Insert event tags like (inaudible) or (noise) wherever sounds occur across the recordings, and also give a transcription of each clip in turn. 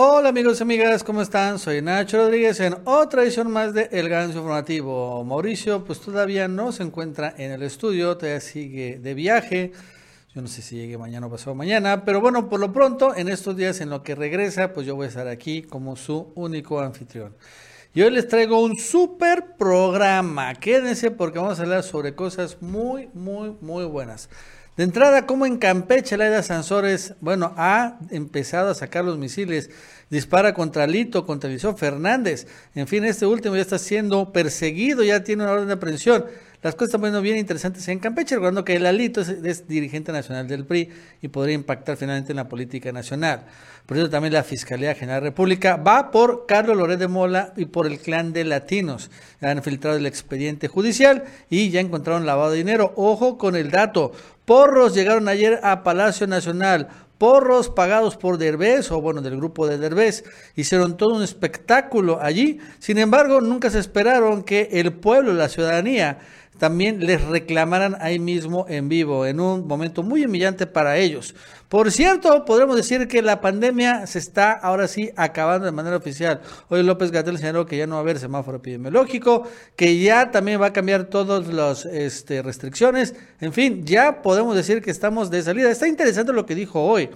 Hola amigos y amigas, ¿cómo están? Soy Nacho Rodríguez en otra edición más de El Ganso Informativo. Mauricio pues todavía no se encuentra en el estudio, todavía sigue de viaje. Yo no sé si llegue mañana o pasado mañana, pero bueno, por lo pronto, en estos días en lo que regresa, pues yo voy a estar aquí como su único anfitrión. Y hoy les traigo un super programa. Quédense porque vamos a hablar sobre cosas muy, muy, muy buenas. De entrada, como en Campeche, Laida Sansores, bueno, ha empezado a sacar los misiles, dispara contra Lito, contra Eliseo Fernández. En fin, este último ya está siendo perseguido, ya tiene una orden de aprehensión. Las cosas están poniendo bien interesantes en Campeche, recordando que el Alito es, dirigente nacional del PRI y podría impactar finalmente en la política nacional. Por eso también la Fiscalía General de la República va por Carlos Loret de Mola y por el clan de latinos. Han filtrado el expediente judicial y ya encontraron lavado de dinero. Ojo con el dato. Porros llegaron ayer a Palacio Nacional. Porros pagados por Derbez, o bueno, del grupo de Derbez, hicieron todo un espectáculo allí. Sin embargo, nunca se esperaron que el pueblo, la ciudadanía, también les reclamaran ahí mismo en vivo, en un momento muy humillante para ellos. Por cierto, podremos decir que la pandemia se está ahora sí acabando de manera oficial. Hoy López Gatel señaló que ya no va a haber semáforo epidemiológico, que ya también va a cambiar todas las este, restricciones. En fin, ya podemos decir que estamos de salida. Está interesante lo que dijo hoy.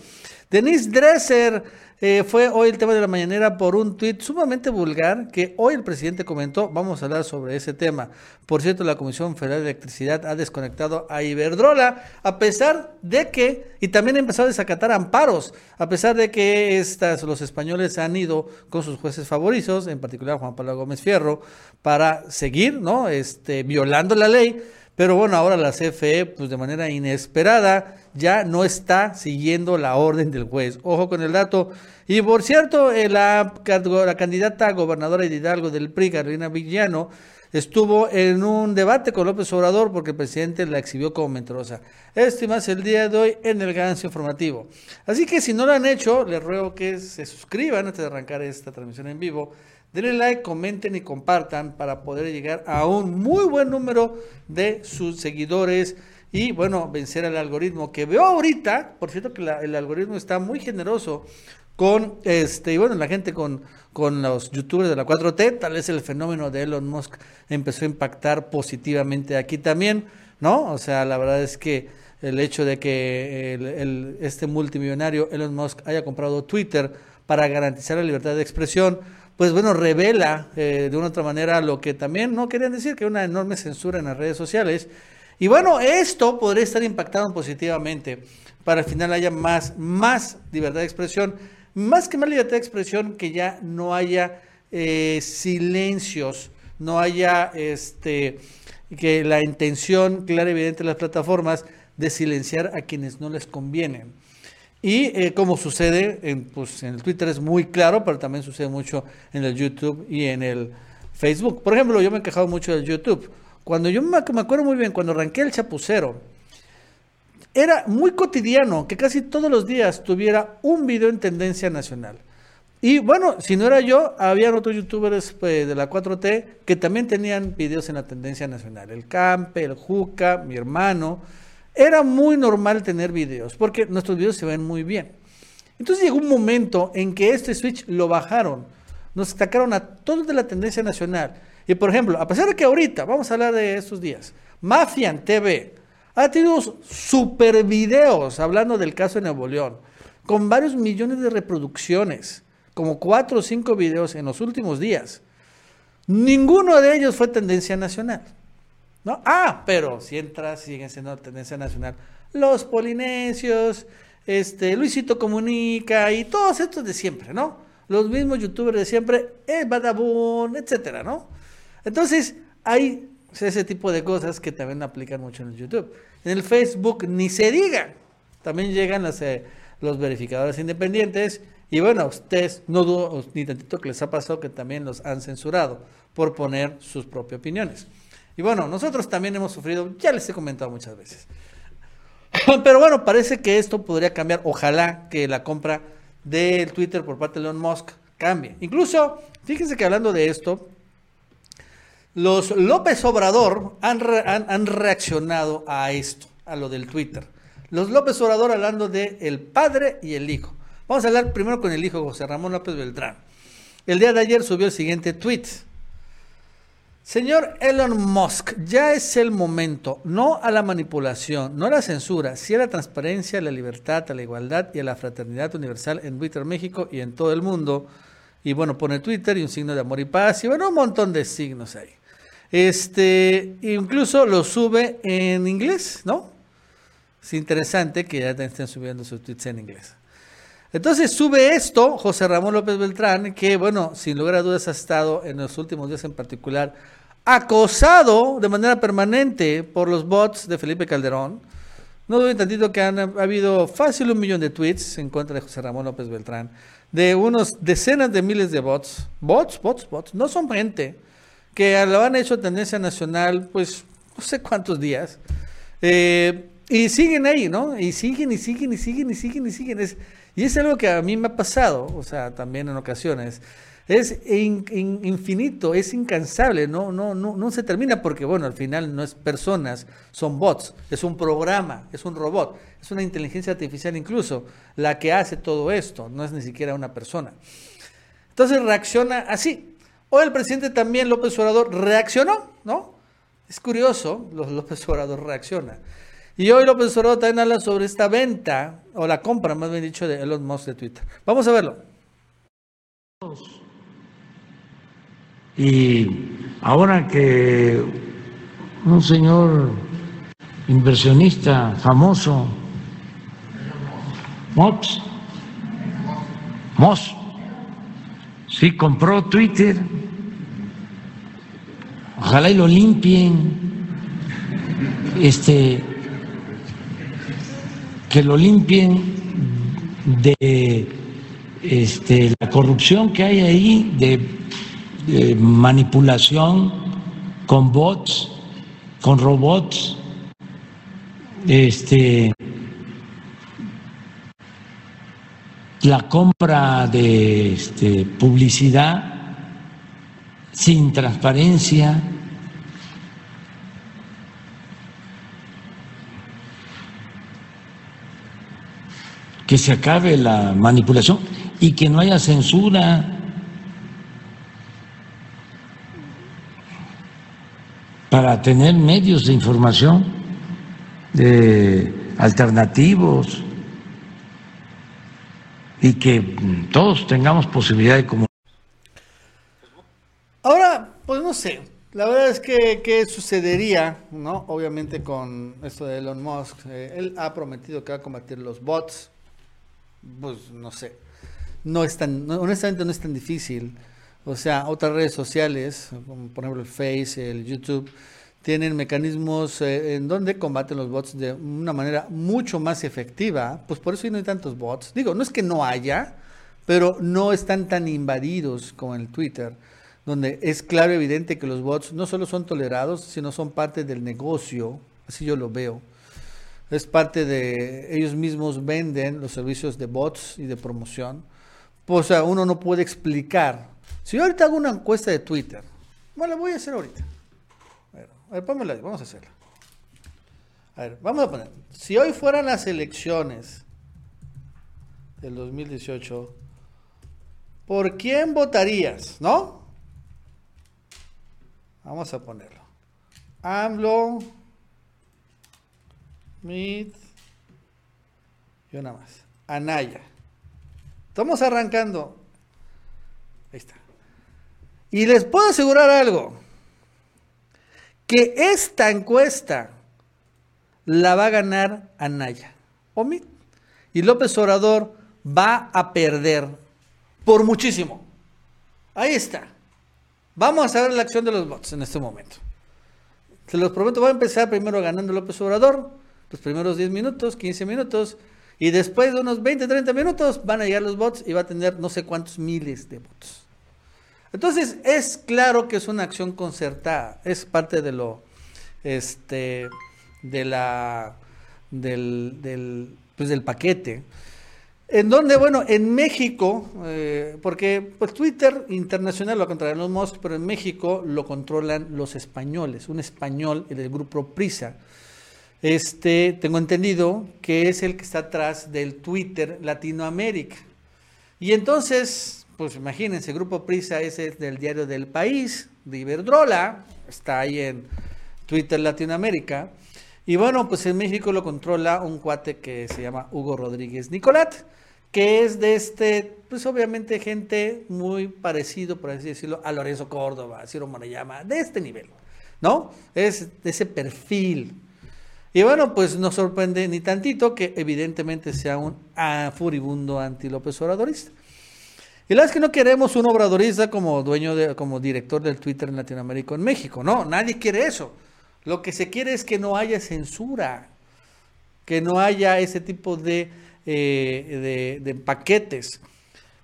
Denise Dresser eh, fue hoy el tema de la mañanera por un tuit sumamente vulgar que hoy el presidente comentó. Vamos a hablar sobre ese tema. Por cierto, la Comisión Federal de Electricidad ha desconectado a Iberdrola a pesar de que, y también ha empezado a desacatar amparos, a pesar de que estas, los españoles han ido con sus jueces favoritos, en particular Juan Pablo Gómez Fierro, para seguir ¿no? este, violando la ley pero bueno, ahora la CFE, pues de manera inesperada, ya no está siguiendo la orden del juez. Ojo con el dato. Y por cierto, eh, la, candidata a gobernadora de Hidalgo del PRI, Carolina Villano, estuvo en un debate con López Obrador porque el presidente la exhibió como mentirosa. Esto y más el día de hoy en el Gancio Informativo. Así que si no lo han hecho, les ruego que se suscriban antes de arrancar esta transmisión en vivo Denle like, comenten y compartan para poder llegar a un muy buen número de sus seguidores y bueno, vencer al algoritmo que veo ahorita, por cierto que el algoritmo está muy generoso con este y bueno, la gente con con los youtubers de la 4T, tal vez el fenómeno de Elon Musk empezó a impactar positivamente aquí también, ¿no? O sea, la verdad es que el hecho de que el, este multimillonario Elon Musk haya comprado Twitter para garantizar la libertad de expresión, pues bueno, revela eh, de una otra manera lo que también no querían decir, que una enorme censura en las redes sociales. Y bueno, esto podría estar impactando positivamente para al final haya más, más libertad de expresión, más que más libertad de expresión, que ya no haya eh, silencios, no haya este, que la intención clara y evidente de las plataformas de silenciar a quienes no les convienen. Y eh, como sucede en, pues, en el Twitter es muy claro, pero también sucede mucho en el YouTube y en el Facebook. Por ejemplo, yo me he quejado mucho del YouTube. Cuando yo me, acuerdo muy bien, cuando arranqué el chapucero, era muy cotidiano que casi todos los días tuviera un video en tendencia nacional. Y bueno, si no era yo, había otros youtubers pues, de la 4T que también tenían videos en la tendencia nacional. El Campe, el Juca, mi hermano. Era muy normal tener videos, porque nuestros videos se ven muy bien. Entonces llegó un momento en que este switch lo bajaron, nos sacaron a todos de la tendencia nacional. Y por ejemplo, a pesar de que ahorita, vamos a hablar de estos días, Mafian TV ha tenido super videos hablando del caso de Nuevo León, con varios millones de reproducciones, como cuatro o cinco videos en los últimos días. Ninguno de ellos fue tendencia nacional. ¿No? Ah, pero si entras, siguen siendo tendencia nacional. Los polinesios, este, Luisito Comunica y todos estos de siempre, ¿no? Los mismos youtubers de siempre, el Badabun, etcétera, ¿no? Entonces, hay ese tipo de cosas que también aplican mucho en el YouTube. En el Facebook ni se diga. También llegan los, eh, los verificadores independientes y bueno, a ustedes no dudo ni tantito que les ha pasado que también los han censurado por poner sus propias opiniones. Y bueno, nosotros también hemos sufrido, ya les he comentado muchas veces. (laughs) Pero bueno, parece que esto podría cambiar. Ojalá que la compra del Twitter por parte de Elon Musk cambie. Incluso, fíjense que hablando de esto, los López Obrador han, han, reaccionado a esto, a lo del Twitter. Los López Obrador hablando de el padre y el hijo. Vamos a hablar primero con el hijo José Ramón López Beltrán. El día de ayer subió el siguiente tweet. Señor Elon Musk, ya es el momento, no a la manipulación, no a la censura, sí a la transparencia, a la libertad, a la igualdad y a la fraternidad universal en Twitter México y en todo el mundo. Y bueno, pone Twitter y un signo de amor y paz y bueno, un montón de signos ahí. Este, incluso lo sube en inglés, ¿no? Es interesante que ya estén subiendo sus tweets en inglés. Entonces sube esto José Ramón López Beltrán, que bueno, sin lugar a dudas ha estado en los últimos días en particular acosado de manera permanente por los bots de Felipe Calderón. No dudo tantito que han ha habido fácil un millón de tweets en contra de José Ramón López Beltrán, de unos decenas de miles de bots, bots, bots, bots, no son gente, que lo han hecho tendencia nacional, pues no sé cuántos días, eh, y siguen ahí, ¿no? Y siguen y siguen y siguen y siguen y siguen. Es, y es algo que a mí me ha pasado, o sea, también en ocasiones. Es infinito, es incansable, no, no, no, no se termina porque, bueno, al final no es personas, son bots, es un programa, es un robot, es una inteligencia artificial incluso la que hace todo esto, no es ni siquiera una persona. Entonces reacciona así. Hoy el presidente también, López Obrador, reaccionó, ¿no? Es curioso, López Obrador reacciona. Y hoy López Obrador también habla sobre esta venta, o la compra, más bien dicho, de Elon Musk de Twitter. Vamos a verlo. Y ahora que un señor inversionista famoso, Moss, Moss, sí compró Twitter, ojalá y lo limpien, este, que lo limpien de este, la corrupción que hay ahí, de, manipulación con bots, con robots, este, la compra de este, publicidad sin transparencia, que se acabe la manipulación y que no haya censura. para tener medios de información de alternativos y que todos tengamos posibilidad de comunicar. Ahora, pues no sé, la verdad es que ¿qué sucedería, no? Obviamente con esto de Elon Musk, eh, él ha prometido que va a combatir los bots, pues no sé, no es tan, honestamente no es tan difícil. O sea, otras redes sociales, como por ejemplo el Face, el YouTube, tienen mecanismos eh, en donde combaten los bots de una manera mucho más efectiva. Pues por eso no hay tantos bots. Digo, no es que no haya, pero no están tan invadidos como el Twitter, donde es claro y evidente que los bots no solo son tolerados, sino son parte del negocio. Así yo lo veo es parte de ellos mismos venden los servicios de bots y de promoción. O sea, uno no puede explicar. Si yo ahorita hago una encuesta de Twitter, bueno, la voy a hacer ahorita. A ver, a ver vamos a hacerla. A ver, vamos a poner. Si hoy fueran las elecciones del 2018, ¿por quién votarías? ¿No? Vamos a ponerlo. AMLO, Meet y una más. Anaya. Estamos arrancando. Ahí está. Y les puedo asegurar algo. Que esta encuesta la va a ganar Anaya. O Meet. Y López Obrador va a perder por muchísimo. Ahí está. Vamos a ver la acción de los bots en este momento. Se los prometo, va a empezar primero ganando López Obrador los primeros 10 minutos, 15 minutos, y después de unos 20, 30 minutos van a llegar los bots y va a tener no sé cuántos miles de bots. Entonces es claro que es una acción concertada, es parte de lo, este, de la, del, del, pues del paquete. En donde, bueno, en México, eh, porque pues Twitter internacional lo controlan los Musk, pero en México lo controlan los españoles, un español, el del grupo Prisa, este, tengo entendido que es el que está atrás del Twitter Latinoamérica. Y entonces, pues imagínense, Grupo Prisa ese es del diario del país, de Iberdrola, está ahí en Twitter Latinoamérica. Y bueno, pues en México lo controla un cuate que se llama Hugo Rodríguez Nicolat, que es de este, pues obviamente gente muy parecido, por así decirlo, a Lorenzo Córdoba, a Ciro Morayama, de este nivel, ¿no? Es de ese perfil. Y bueno, pues no sorprende ni tantito que evidentemente sea un furibundo anti-López Obradorista. Y la verdad es que no queremos un obradorista como dueño, de, como director del Twitter en Latinoamérica en México, no, nadie quiere eso. Lo que se quiere es que no haya censura, que no haya ese tipo de, eh, de, paquetes.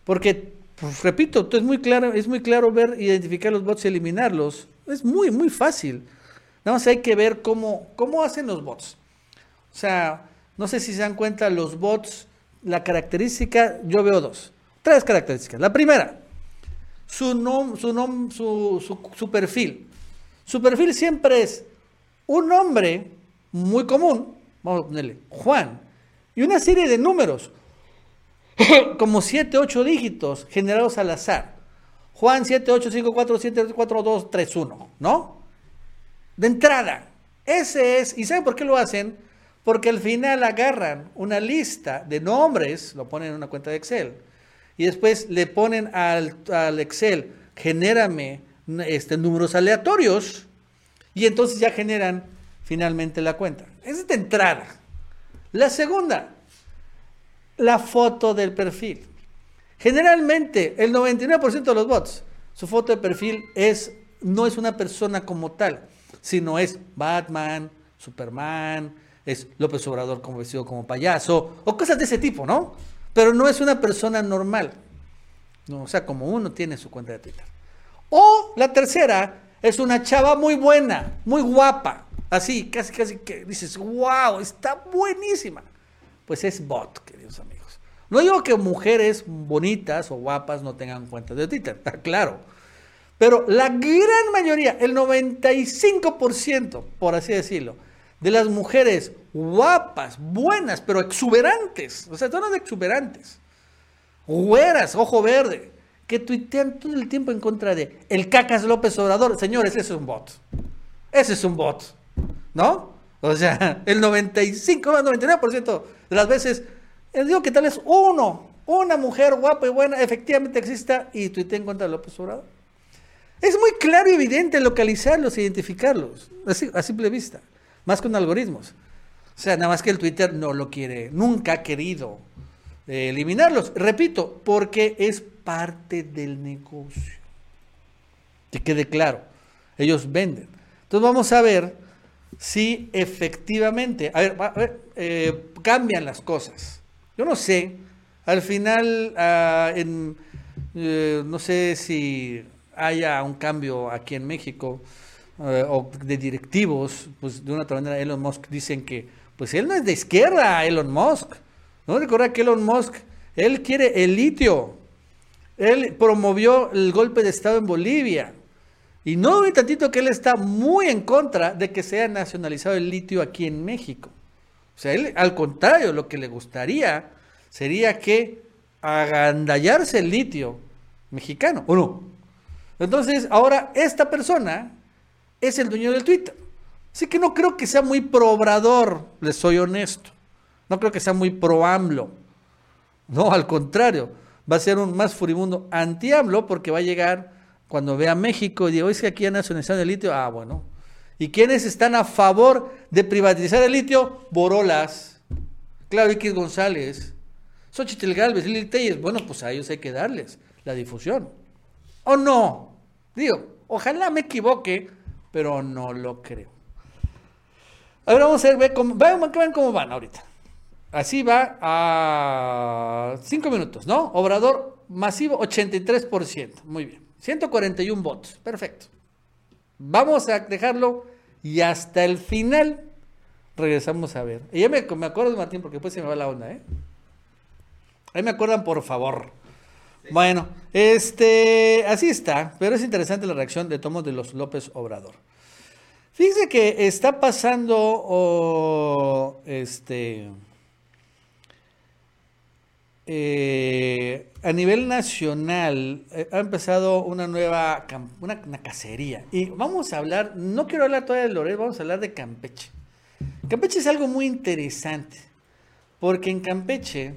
Porque, pues, repito, es muy, claro, es muy claro ver, identificar los bots y eliminarlos. Es muy, muy fácil. Nada más hay que ver cómo, cómo hacen los bots. O sea, no sé si se dan cuenta, los bots, la característica, yo veo dos, tres características. La primera, su, nom, su, nom, su, su, su perfil. Su perfil siempre es un nombre muy común, vamos a ponerle Juan, y una serie de números, (coughs) como 7, 8 dígitos generados al azar. Juan 7, 8, 5, 4, 7, 4, 2, 3, 1, ¿no? De entrada. Ese es, ¿y saben por qué lo hacen? Porque al final agarran una lista de nombres, lo ponen en una cuenta de Excel, y después le ponen al, al Excel, genérame este, números aleatorios, y entonces ya generan finalmente la cuenta. Esa es de entrada. La segunda, la foto del perfil. Generalmente, el 99% de los bots, su foto de perfil es, no es una persona como tal, sino es Batman, Superman, es López Obrador como vestido como payaso, o cosas de ese tipo, ¿no? Pero no es una persona normal. No, o sea, como uno tiene su cuenta de Twitter. O la tercera es una chava muy buena, muy guapa. Así, casi, casi que dices, wow, está buenísima. Pues es bot, queridos amigos. No digo que mujeres bonitas o guapas no tengan cuentas de Twitter, está (laughs) claro. Pero la gran mayoría, el 95%, por así decirlo, de las mujeres guapas, buenas, pero exuberantes, o sea, todas exuberantes, güeras, ojo verde, que tuitean todo el tiempo en contra de el Cacas López Obrador. Señores, ese es un bot. Ese es un bot. ¿No? O sea, (laughs) el 95, 99% de las veces, digo que tal vez uno, una mujer guapa y buena, efectivamente exista y tuitea en contra de López Obrador. Es muy claro y evidente localizarlos, identificarlos, así, a simple vista, más con algoritmos. O sea, nada más que el Twitter no lo quiere, nunca ha querido eh, eliminarlos. Repito, porque es parte del negocio. Que quede claro, ellos venden. Entonces vamos a ver si efectivamente, a ver, eh, cambian las cosas. Yo no sé, al final, ah, eh, no sé si haya un cambio aquí en México eh, o de directivos, pues de una otra manera Elon Musk dicen que, pues él no es de izquierda, Elon Musk. No recuerda que Elon Musk, él quiere el litio, él promovió el golpe de Estado en Bolivia. Y no un tantito que él está muy en contra de que sea nacionalizado el litio aquí en México. O sea, él, al contrario, lo que le gustaría sería que agandallarse el litio mexicano, ¿o no? Entonces, ahora esta persona es el dueño del Twitter. Así que no creo que sea muy pro Obrador, les soy honesto. No creo que sea muy pro AMLO. No, al contrario va a ser un más furibundo anti porque va a llegar cuando vea México y diga, es que aquí han nacionalizado el litio. Ah, bueno. ¿Y quiénes están a favor de privatizar el litio? Borolas, Claudio X González, Xochitl Galvez, Lili Telles. Bueno, pues a ellos hay que darles la difusión. ¿O no? Digo, ojalá me equivoque, pero no lo creo. A ver, vamos a ver cómo, vean cómo van ahorita. Así va a 5 minutos, ¿no? Obrador masivo 83%. Muy bien. 141 votos. Perfecto. Vamos a dejarlo y hasta el final regresamos a ver. Y ya me, me acuerdo, Martín, porque después se me va la onda, ¿eh? Ahí me acuerdan, por favor. Bueno, este, así está, pero es interesante la reacción de Tomos de los López Obrador. Fíjense que está pasando, este, eh, a nivel nacional eh, ha empezado una nueva una, cacería. Y vamos a hablar, no quiero hablar todavía de Loret, vamos a hablar de Campeche. Campeche es algo muy interesante, porque en Campeche,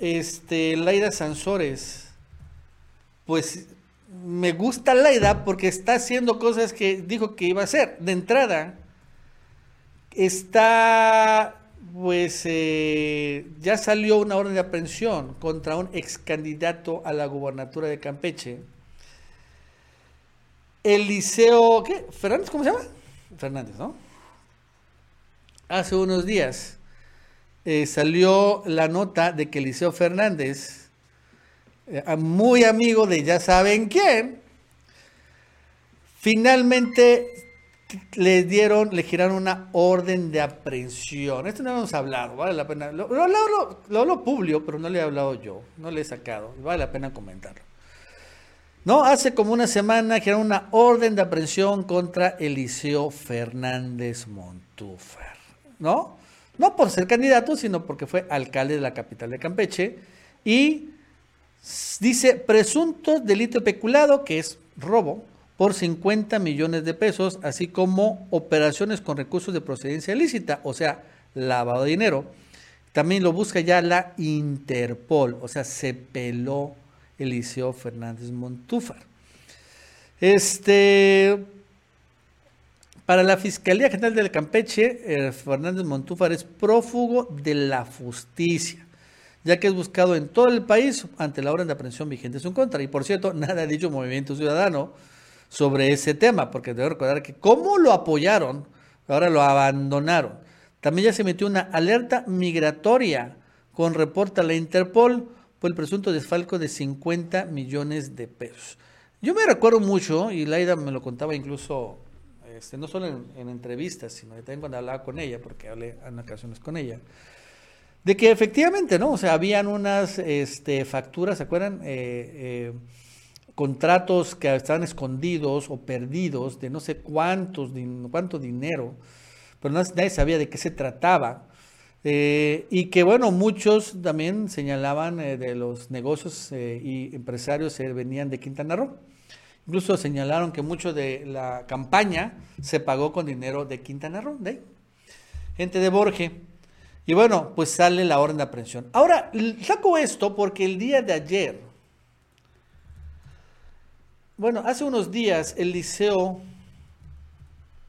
este, Laida Sansores, pues me gusta Laida porque está haciendo cosas que dijo que iba a hacer. De entrada, está pues eh, ya salió una orden de aprehensión contra un ex candidato a la gubernatura de Campeche. Eliseo, ¿qué? ¿Fernández? ¿Cómo se llama? Fernández, ¿no? Hace unos días eh, salió la nota de que Eliseo Fernández, eh, muy amigo de ya saben quién, finalmente le dieron, le giraron una orden de aprehensión. Esto no hemos hablado, vale la pena. Lo, lo, lo, lo, publio, pero no le he hablado yo, no le he sacado, vale la pena comentarlo. No, hace como una semana giraron una orden de aprehensión contra Eliseo Fernández Montúfar, ¿no? No por ser candidato, sino porque fue alcalde de la capital de Campeche y dice presunto delito peculado, que es robo, por 50 millones de pesos, así como operaciones con recursos de procedencia ilícita, o sea, lavado de dinero. También lo busca ya la Interpol, o sea, se peló Eliseo Fernández Montúfar. Este, para la Fiscalía General del Campeche, eh, Fernández Montúfar es prófugo de la justicia, ya que es buscado en todo el país ante la orden de aprehensión vigente en su contra. Y por cierto, (laughs) nada ha dicho Movimiento Ciudadano sobre ese tema, porque debo recordar que como lo apoyaron, ahora lo abandonaron. También ya se emitió una alerta migratoria con reporte a la Interpol por el presunto desfalco de 50 millones de pesos. Yo me recuerdo mucho, y Laida me lo contaba incluso, este, no solo en, entrevistas, sino también cuando hablaba con ella, porque hablé en ocasiones con ella, de que efectivamente, ¿no? O sea, habían unas este, facturas, ¿se acuerdan? Eh, eh, contratos que estaban escondidos o perdidos de no sé cuántos, cuánto dinero, pero nadie sabía de qué se trataba. Eh, y que bueno, muchos también señalaban de los negocios y empresarios se venían de Quintana Roo. Incluso señalaron que mucho de la campaña se pagó con dinero de Quintana Roo, de gente de Borge. Y bueno, pues sale la orden de aprehensión. Ahora, saco esto porque el día de ayer, bueno, hace unos días el liceo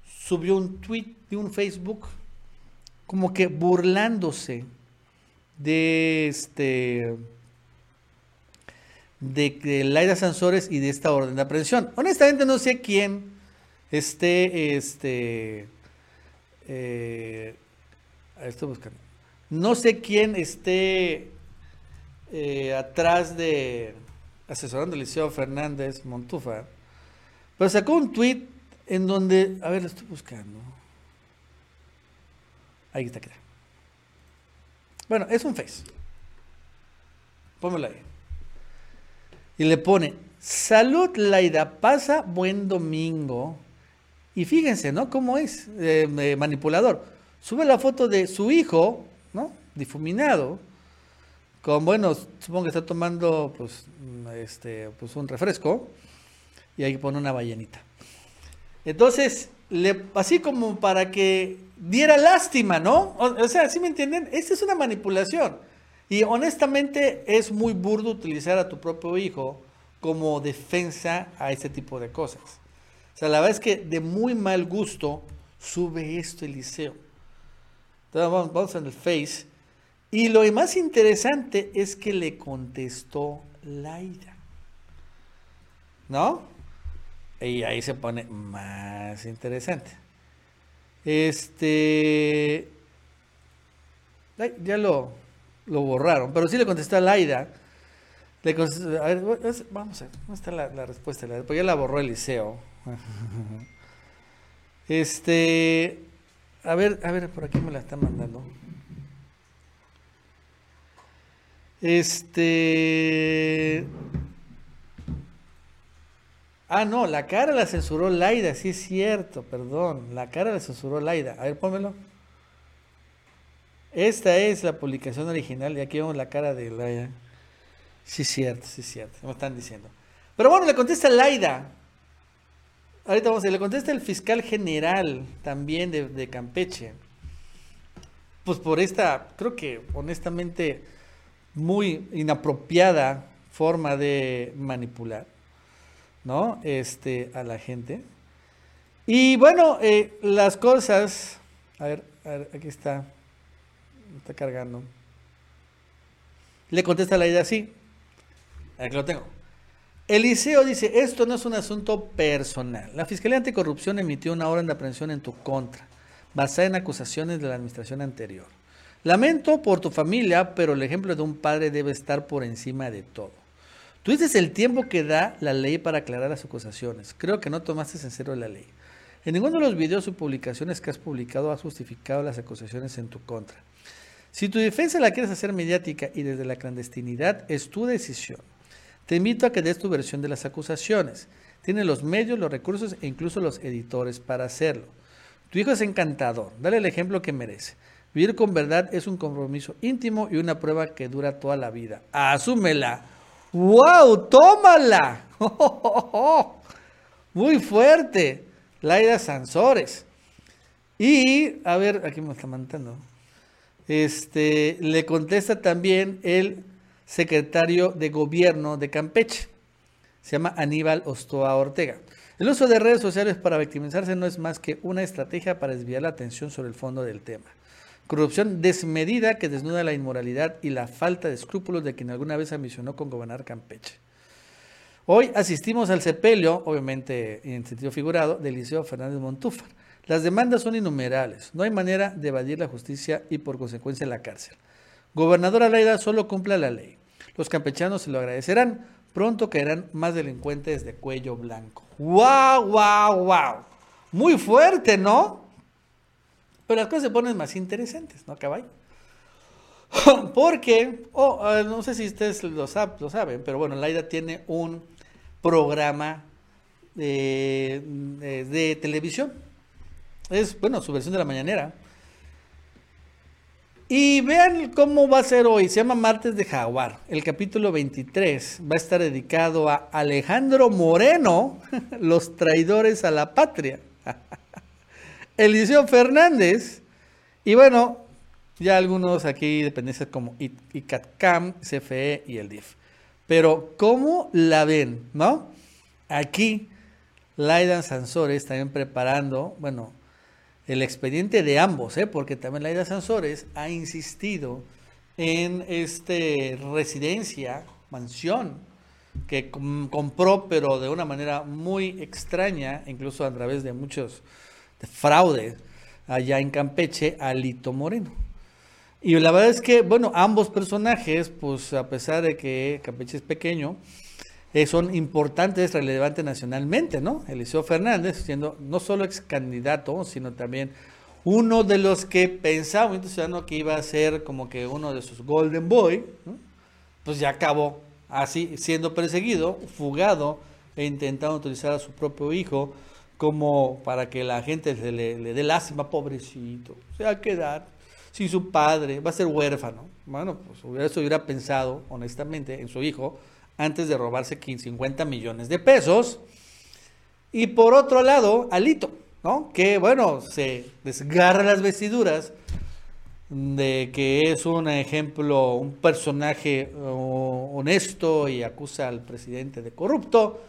subió un tweet de un Facebook como que burlándose de este de, Laida Sansores y de esta orden de aprehensión. Honestamente no sé quién esté este eh, estoy buscando. No sé quién esté eh, atrás de asesorando al Liceo Fernández Montúfar, pero sacó un tweet en donde, a ver, lo estoy buscando. Ahí está, queda. Bueno, es un face. Póngalo ahí. Y le pone, salud Laida, pasa buen domingo. Y fíjense, ¿no? Cómo es eh, manipulador. Sube la foto de su hijo, ¿no? Difuminado con, bueno, supongo que está tomando pues, este, pues un refresco y ahí pone una ballenita. Entonces, así como para que diera lástima, ¿no? O, sea, ¿sí me entienden? Esta es una manipulación. Y honestamente es muy burdo utilizar a tu propio hijo como defensa a este tipo de cosas. O sea, la verdad es que de muy mal gusto sube esto Eliseo. Entonces vamos, en el Face y lo más interesante es que le contestó Laida. ¿No? Y ahí se pone más interesante. Este. Ya lo, lo borraron, pero sí le contestó a Laida. Le contestó, a ver, vamos a ver, ¿dónde está la, respuesta? Pues ya la borró Eliseo. (laughs) Este. A ver, a ver, por aquí me la están mandando. Este. Ah, no, la cara la censuró Laida, sí es cierto, perdón. La cara la censuró Laida. A ver, pónmelo. Esta es la publicación original y aquí vemos la cara de Laida. Sí, cierto, sí, cierto. Me están diciendo. Pero bueno, le contesta Laida. Ahorita vamos a le contesta el fiscal general también de, de Campeche. Pues por esta, creo que honestamente, muy inapropiada forma de manipular, ¿no? Este, a la gente. Y bueno, eh, las cosas, a ver, a ver, aquí está, está cargando. Le contesta la idea así. Aquí lo tengo. Eliseo dice, esto no es un asunto personal. La Fiscalía Anticorrupción emitió una orden de aprehensión en tu contra, basada en acusaciones de la administración anterior. Lamento por tu familia, pero el ejemplo de un padre debe estar por encima de todo. Tú dices el tiempo que da la ley para aclarar las acusaciones. Creo que no tomaste en serio la ley. En ninguno de los videos o publicaciones que has publicado has justificado las acusaciones en tu contra. Si tu defensa la quieres hacer mediática y desde la clandestinidad, es tu decisión. Te invito a que des tu versión de las acusaciones. Tienes los medios, los recursos e incluso los editores para hacerlo. Tu hijo es encantador. Dale el ejemplo que merece. Vivir con verdad es un compromiso íntimo y una prueba que dura toda la vida. Asúmela. ¡Wow! ¡Tómala! (laughs) Muy fuerte. Laida Sansores. Y, a ver, aquí me está mandando. Este, le contesta también el secretario de gobierno de Campeche. Se llama Aníbal Ostoa Ortega. El uso de redes sociales para victimizarse no es más que una estrategia para desviar la atención sobre el fondo del tema. Corrupción desmedida que desnuda la inmoralidad y la falta de escrúpulos de quien alguna vez ambicionó con gobernar Campeche. Hoy asistimos al sepelio, obviamente en sentido figurado, del Liceo Fernández Montúfar. Las demandas son innumerables, no hay manera de evadir la justicia y por consecuencia la cárcel. Gobernadora Laida solo cumpla la ley. Los campechanos se lo agradecerán. Pronto caerán más delincuentes de cuello blanco. ¡Wow, wow, wow! Muy fuerte, ¿no? Pero las cosas se ponen más interesantes, ¿no, caballo? (laughs) Porque, oh, eh, no sé si ustedes lo, saben, pero bueno, Laida tiene un programa de, de, televisión. Es, bueno, su versión de la mañanera. Y vean cómo va a ser hoy. Se llama Martes de Jaguar. El capítulo 23 va a estar dedicado a Alejandro Moreno, (laughs) los traidores a la patria. (laughs) Eliseo Fernández. Y bueno, ya algunos aquí dependencias como ICATCAM, CFE y el DIF. Pero, ¿cómo la ven? ¿No? Aquí, Laida Sansores también preparando, bueno, el expediente de ambos, ¿eh? porque también Laida Sansores ha insistido en este residencia, mansión, que compró, pero de una manera muy extraña, incluso a través de muchos de fraude, allá en Campeche, a Lito Moreno. Y la verdad es que, bueno, ambos personajes, pues a pesar de que Campeche es pequeño, eh, son importantes, relevantes nacionalmente, ¿no? Eliseo Fernández, siendo no solo ex candidato, sino también uno de los que pensaba, un ciudadano que iba a ser como que uno de sus Golden Boy, pues ya acabó así, siendo perseguido, fugado e intentando utilizar a su propio hijo como para que la gente le, le dé lástima, pobrecito, se va a quedar si su padre va a ser huérfano. Bueno, pues eso hubiera pensado honestamente en su hijo antes de robarse 50 millones de pesos. Y por otro lado, Alito, ¿no? Que bueno, se desgarra las vestiduras de que es un ejemplo, un personaje honesto y acusa al presidente de corrupto,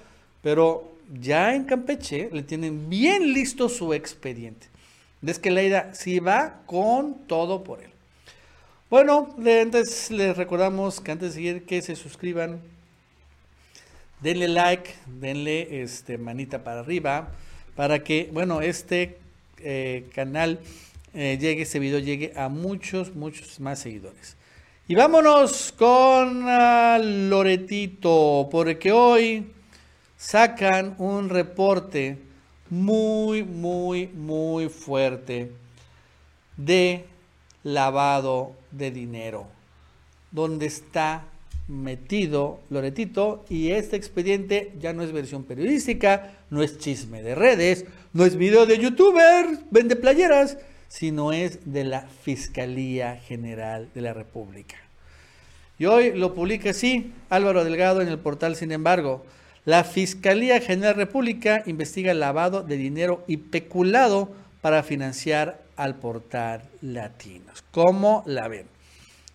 pero ya en Campeche le tienen bien listo su expediente. Es que Leida sí va con todo por él. Bueno, antes les recordamos que antes de seguir que se suscriban, denle like, denle este manita para arriba para que, bueno, este eh, canal eh, llegue, este video llegue a muchos, muchos más seguidores. Y vámonos con ah, Loretito, porque hoy sacan un reporte muy, muy, muy fuerte de lavado de dinero, donde está metido Loretito y este expediente ya no es versión periodística, no es chisme de redes, no es video de youtuber, vende playeras, sino es de la Fiscalía General de la República. Y hoy lo publica así Álvaro Delgado en el portal, sin embargo, la Fiscalía General de la República investiga el lavado de dinero y peculado para financiar al portal Latinos. ¿Cómo la ven?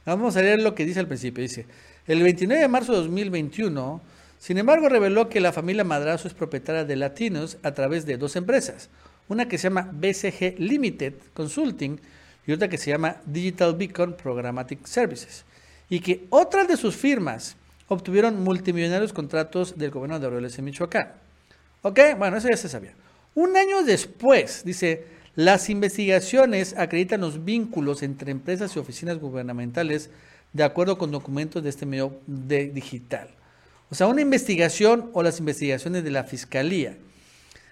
Vamos a leer lo que dice al principio. Dice, el 29 de marzo de 2021, sin embargo, reveló que la familia Madrazo es propietaria de Latinos a través de dos empresas. Una que se llama BCG Limited Consulting y otra que se llama Digital Beacon Programmatic Services. Y que otras de sus firmas obtuvieron multimillonarios contratos del gobierno de Aureoles en Michoacán. ¿Ok? Bueno, eso ya se sabía. Un año después, dice, las investigaciones acreditan los vínculos entre empresas y oficinas gubernamentales de acuerdo con documentos de este medio digital. O sea, una investigación o las investigaciones de la Fiscalía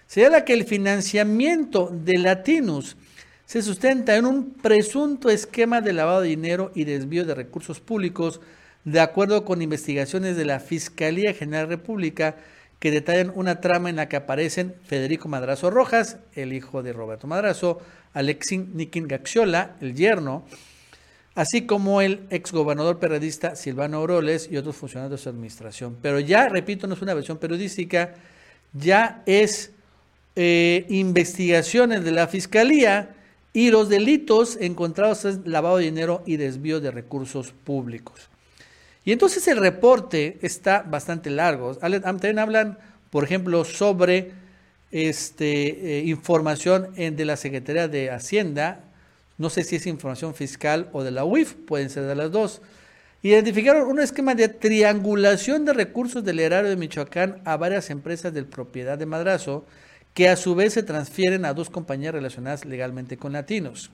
señala que el financiamiento de Latinus se sustenta en un presunto esquema de lavado de dinero y desvío de recursos públicos de acuerdo con investigaciones de la Fiscalía General República que detallan una trama en la que aparecen Federico Madrazo Rojas, el hijo de Roberto Madrazo, Alexín Nikin Gaxiola, el yerno, así como el exgobernador periodista Silvano Oroles y otros funcionarios de su administración. Pero ya, repito, no es una versión periodística, ya es eh, investigaciones de la Fiscalía y los delitos encontrados es lavado de dinero y desvío de recursos públicos. Y entonces el reporte está bastante largo. También hablan, por ejemplo, sobre este, eh, información de la Secretaría de Hacienda. No sé si es información fiscal o de la UIF, pueden ser de las dos. Identificaron un esquema de triangulación de recursos del erario de Michoacán a varias empresas de propiedad de Madrazo, que a su vez se transfieren a dos compañías relacionadas legalmente con latinos.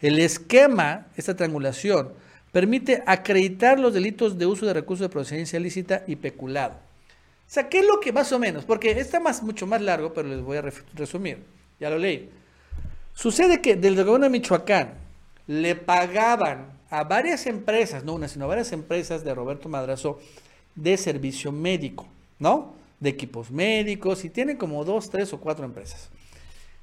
El esquema, esta triangulación, permite acreditar los delitos de uso de recursos de procedencia ilícita y peculado. O sea, ¿qué es lo que más o menos? Porque está más, mucho más largo, pero les voy a resumir. Ya lo leí. Sucede que del gobierno de Michoacán le pagaban a varias empresas, no una, sino a varias empresas de Roberto Madrazo de servicio médico, ¿no? De equipos médicos y tienen como dos, tres o cuatro empresas.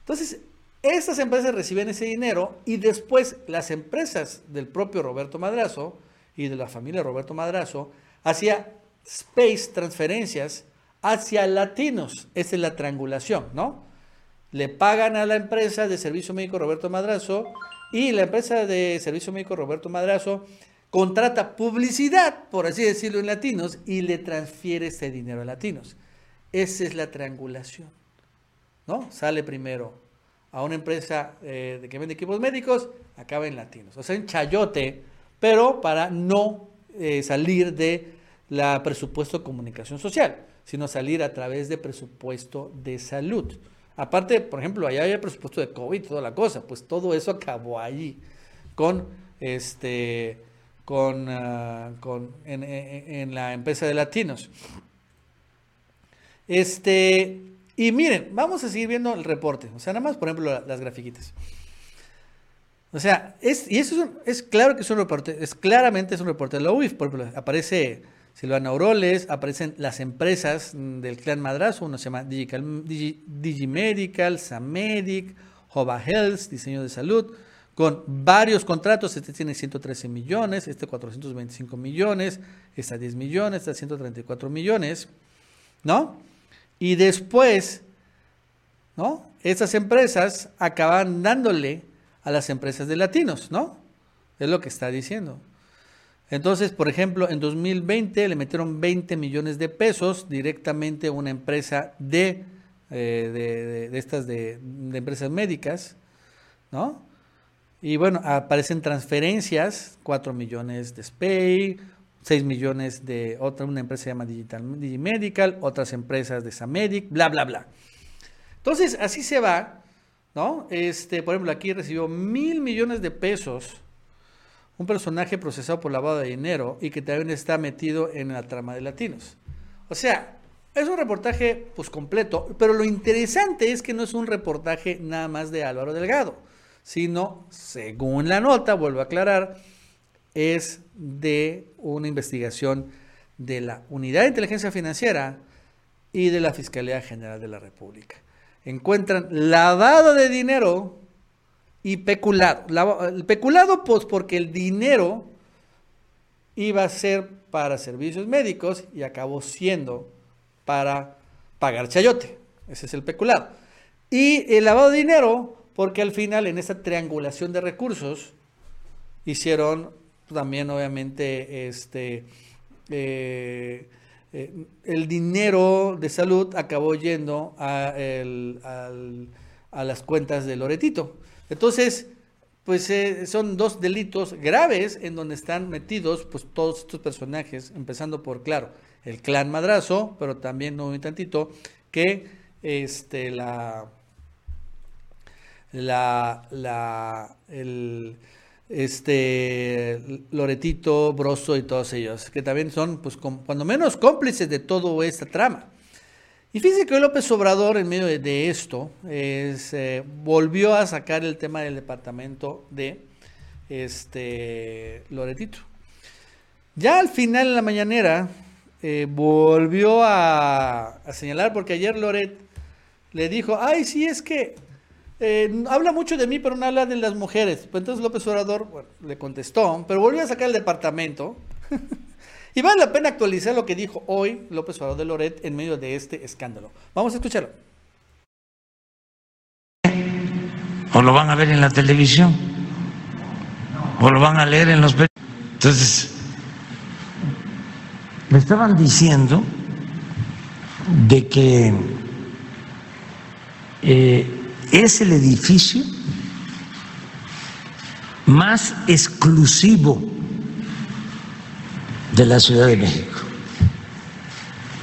Entonces, estas empresas reciben ese dinero y después las empresas del propio Roberto Madrazo y de la familia Roberto Madrazo hacía space transferencias hacia latinos. Esa es la triangulación, ¿no? Le pagan a la empresa de servicio médico Roberto Madrazo y la empresa de servicio médico Roberto Madrazo contrata publicidad, por así decirlo, en latinos y le transfiere ese dinero a latinos. Esa es la triangulación, ¿no? Sale primero a una empresa eh, que vende equipos médicos, acaba en latinos. O sea, en chayote, pero para no eh, salir de la presupuesto de comunicación social, sino salir a través de presupuesto de salud. Aparte, por ejemplo, allá había presupuesto de COVID, toda la cosa, pues todo eso acabó allí con este con, ah, con en, la empresa de latinos. Este, y miren, vamos a seguir viendo el reporte. O sea, nada más, por ejemplo, las grafiquitas. O sea, es, y eso es, claro que es un reporte, es claramente es un reporte de la UIF. Por ejemplo, aparece Silvana Auroles, aparecen las empresas del clan Madrazo, uno se llama Digital, Digimedical, Samedic, Jova Health, diseño de salud, con varios contratos. Este tiene 113 millones, este 425 millones, esta 10 millones, esta 134 millones, ¿no? Y después, ¿no? Estas empresas acaban dándole a las empresas de latinos, ¿no? Es lo que está diciendo. Entonces, por ejemplo, en 2020 le metieron 20 millones de pesos directamente a una empresa de, eh, estas de, empresas médicas, ¿no? Y bueno, aparecen transferencias, 4 millones de SPAY, 6 millones de otra, una empresa se llama Digital Digimedical, otras empresas de Samedic, bla, bla, bla. Entonces, así se va, ¿no? Este, por ejemplo, aquí recibió mil millones de pesos un personaje procesado por lavado de dinero y que también está metido en la trama de latinos. O sea, es un reportaje pues completo, pero lo interesante es que no es un reportaje nada más de Álvaro Delgado, sino, según la nota, vuelvo a aclarar, es de una investigación de la Unidad de Inteligencia Financiera y de la Fiscalía General de la República. Encuentran lavado de dinero, y peculado. el peculado, pues porque el dinero iba a ser para servicios médicos y acabó siendo para pagar chayote. Ese es el peculado. Y el lavado de dinero, porque al final en esa triangulación de recursos hicieron también obviamente este eh, eh, el dinero de salud acabó yendo a, a las cuentas de Loretito. Entonces, pues eh, son dos delitos graves en donde están metidos pues todos estos personajes, empezando por, claro, el clan madrazo, pero también no muy tantito, que este la la la el este Loretito, Broso y todos ellos, que también son, pues, cuando menos cómplices de toda esta trama. Y fíjense que López Obrador, en medio de, esto, eh, volvió a sacar el tema del departamento de este Loretito. Ya al final, en la mañanera, eh, volvió a, señalar, porque ayer Loret le dijo, ay, sí, es que eh, habla mucho de mí, pero no habla de las mujeres. Pues entonces López Obrador le contestó, pero volvió a sacar el departamento. (laughs) y vale la pena actualizar lo que dijo hoy López Obrador de Loret en medio de este escándalo. Vamos a escucharlo. O lo van a ver en la televisión, o lo van a leer en los Entonces, me estaban diciendo de que eh, es el edificio más exclusivo de la Ciudad de México.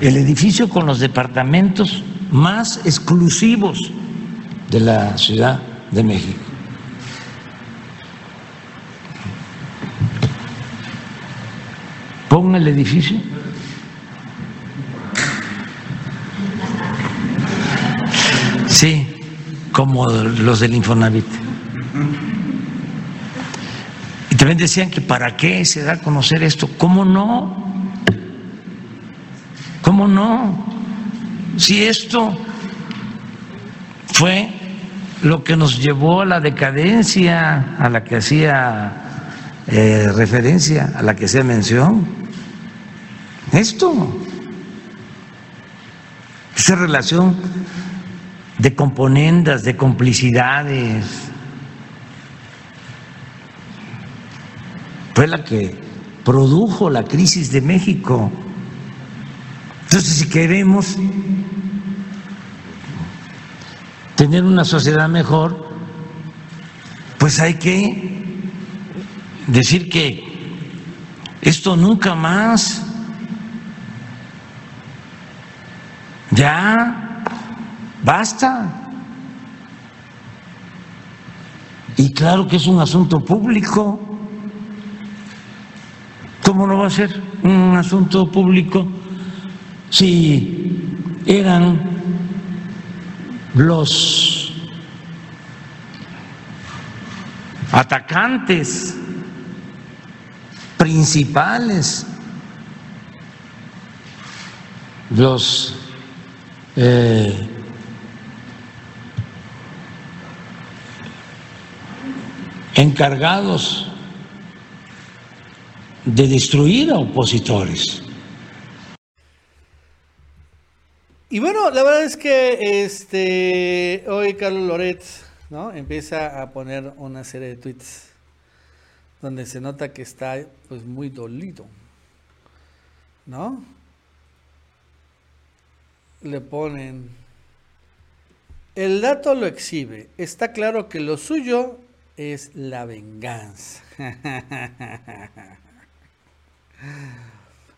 El edificio con los departamentos más exclusivos de la Ciudad de México. Pon el edificio. Sí como los del Infonavit. También decían que para qué se da a conocer esto. ¿Cómo no? ¿Cómo no? Si esto fue lo que nos llevó a la decadencia a la que hacía eh, referencia, a la que hacía mención. Esto, esa relación de componendas, de complicidades. Fue la que produjo la crisis de México. Entonces, si queremos tener una sociedad mejor, pues hay que decir que esto nunca más, ya Basta. Y claro que es un asunto público. ¿Cómo no va a ser un asunto público si eran los atacantes principales, los eh, encargados de destruir a opositores. Y bueno, la verdad es que este hoy Carlos Loret ¿no? empieza a poner una serie de tweets donde se nota que está pues muy dolido. ¿No? Le ponen el dato lo exhibe. Está claro que lo suyo es la venganza. (laughs)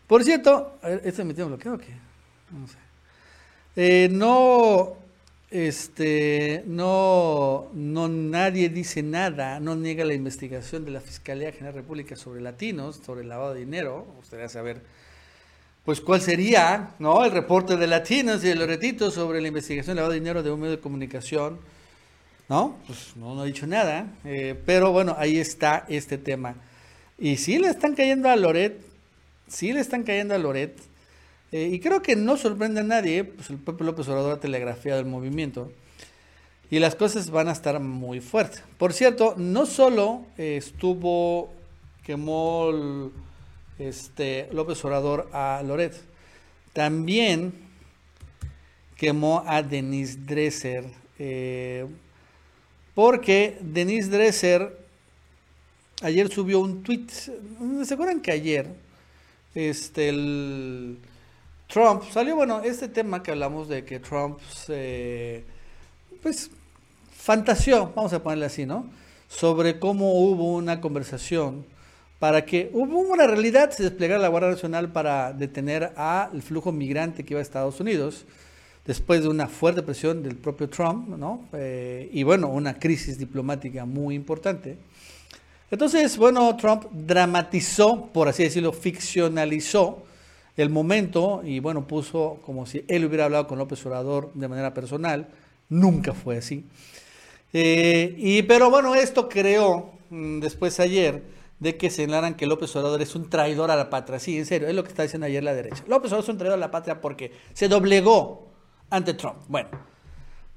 Por cierto, ¿este me tiene bloqueado o qué? No. Eh, no, este, no, no, nadie dice nada, no niega la investigación de la Fiscalía General de República sobre latinos, sobre el lavado de dinero. Gustaría saber, pues, cuál sería, ¿no? El reporte de latinos y de Loretito sobre la investigación del lavado de dinero de un medio de comunicación ¿no? Pues no, no ha dicho nada, eh, pero bueno, ahí está este tema. Y sí le están cayendo a Loret, sí le están cayendo a Loret, eh, y creo que no sorprende a nadie, pues el Pepe López Obrador ha telegrafiado el movimiento. Y las cosas van a estar muy fuertes. Por cierto, no solo estuvo, quemó este, López Obrador a Loret, también quemó a Denise Dresser. Eh, porque Denise Dresser ayer subió un tweet. ¿Se acuerdan que ayer este, el Trump salió, bueno, este tema que hablamos de que Trump se, pues, fantaseó, vamos a ponerle así, ¿no? Sobre cómo hubo una conversación para que hubo una realidad, se desplegara la Guardia Nacional para detener al flujo migrante que iba a Estados Unidos, después de una fuerte presión del propio Trump, ¿no? Eh, y bueno, una crisis diplomática muy importante. Entonces, bueno, Trump dramatizó, por así decirlo, ficcionalizó el momento y bueno, puso como si él hubiera hablado con López Obrador de manera personal. Nunca fue así. Eh, y, pero bueno, esto creó mm, después ayer de que señalaran que López Obrador es un traidor a la patria. Sí, en serio, es lo que está diciendo ayer la derecha. López Obrador es un traidor a la patria porque se doblegó ante Trump. Bueno,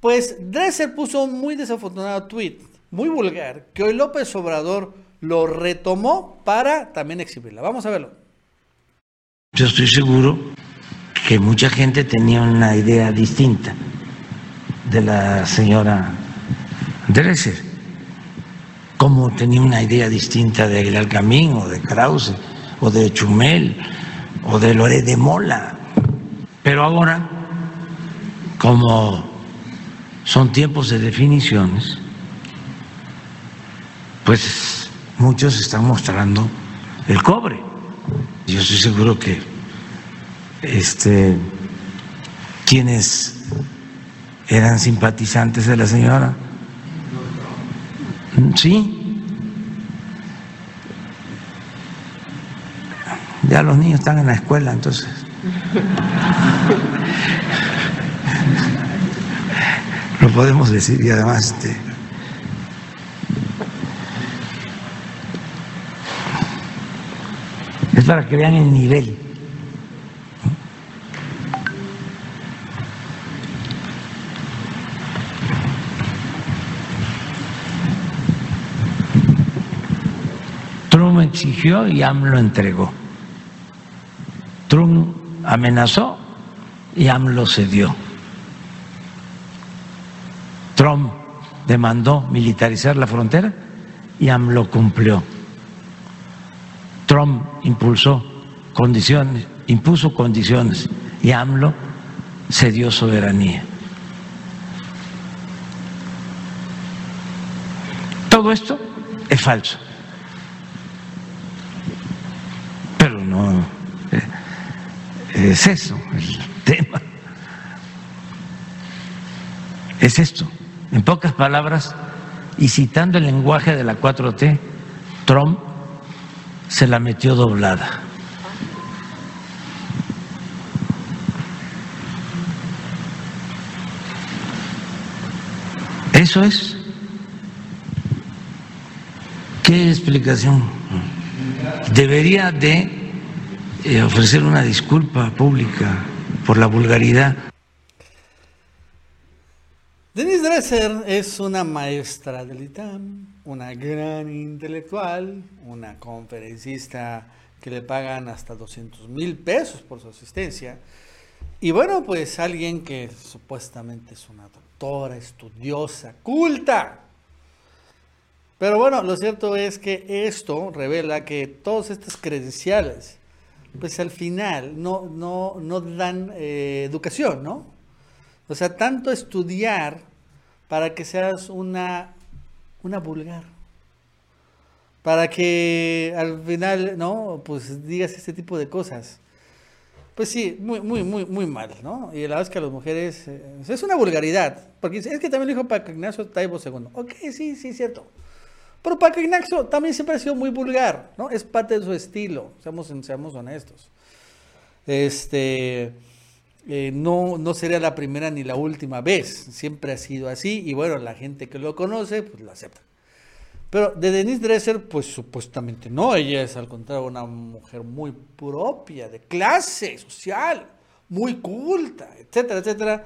pues Dresser puso un muy desafortunado tweet, muy vulgar, que hoy López Obrador lo retomó para también exhibirla. Vamos a verlo. Yo estoy seguro que mucha gente tenía una idea distinta de la señora Dresser, como tenía una idea distinta de Aguilar Camín o de Krause o de Chumel o de Lore de Mola. Pero ahora, como son tiempos de definiciones, pues muchos están mostrando el cobre. Yo estoy seguro que este, quienes eran simpatizantes de la señora, sí, ya los niños están en la escuela, entonces. (laughs) Lo podemos decir y además este, es para que vean el nivel. Trump exigió y AMLO entregó. Trump amenazó y AMLO cedió. Trump demandó militarizar la frontera y AMLO cumplió. Trump impulsó condiciones, impuso condiciones y AMLO cedió soberanía. Todo esto es falso. Pero no eh, es eso el tema. Es esto. En pocas palabras, y citando el lenguaje de la 4T, Trump se la metió doblada. Eso es. ¿Qué explicación? Debería de eh, ofrecer una disculpa pública por la vulgaridad. Denise Dresser es una maestra del ITAM, una gran intelectual, una conferencista que le pagan hasta 200 mil pesos por su asistencia. Y bueno, pues alguien que supuestamente es una doctora, estudiosa, culta. Pero bueno, lo cierto es que esto revela que todas estas credenciales, pues al final no, no, no dan eh, educación, ¿no? O sea, tanto estudiar para que seas una, una vulgar. Para que al final, ¿no? Pues digas este tipo de cosas. Pues sí, muy, muy, muy, muy mal, ¿no? Y la verdad es que a las mujeres eh, es una vulgaridad. Porque es que también lo dijo Paco Ignacio Taibo II. Ok, sí, sí, cierto. Pero Paco Ignacio también siempre ha sido muy vulgar, ¿no? Es parte de su estilo, seamos, seamos honestos. Este. Eh, no, no sería la primera ni la última vez, siempre ha sido así y bueno, la gente que lo conoce pues lo acepta. Pero de Denise Dresser pues supuestamente no, ella es al contrario una mujer muy propia, de clase social, muy culta, etcétera, etcétera.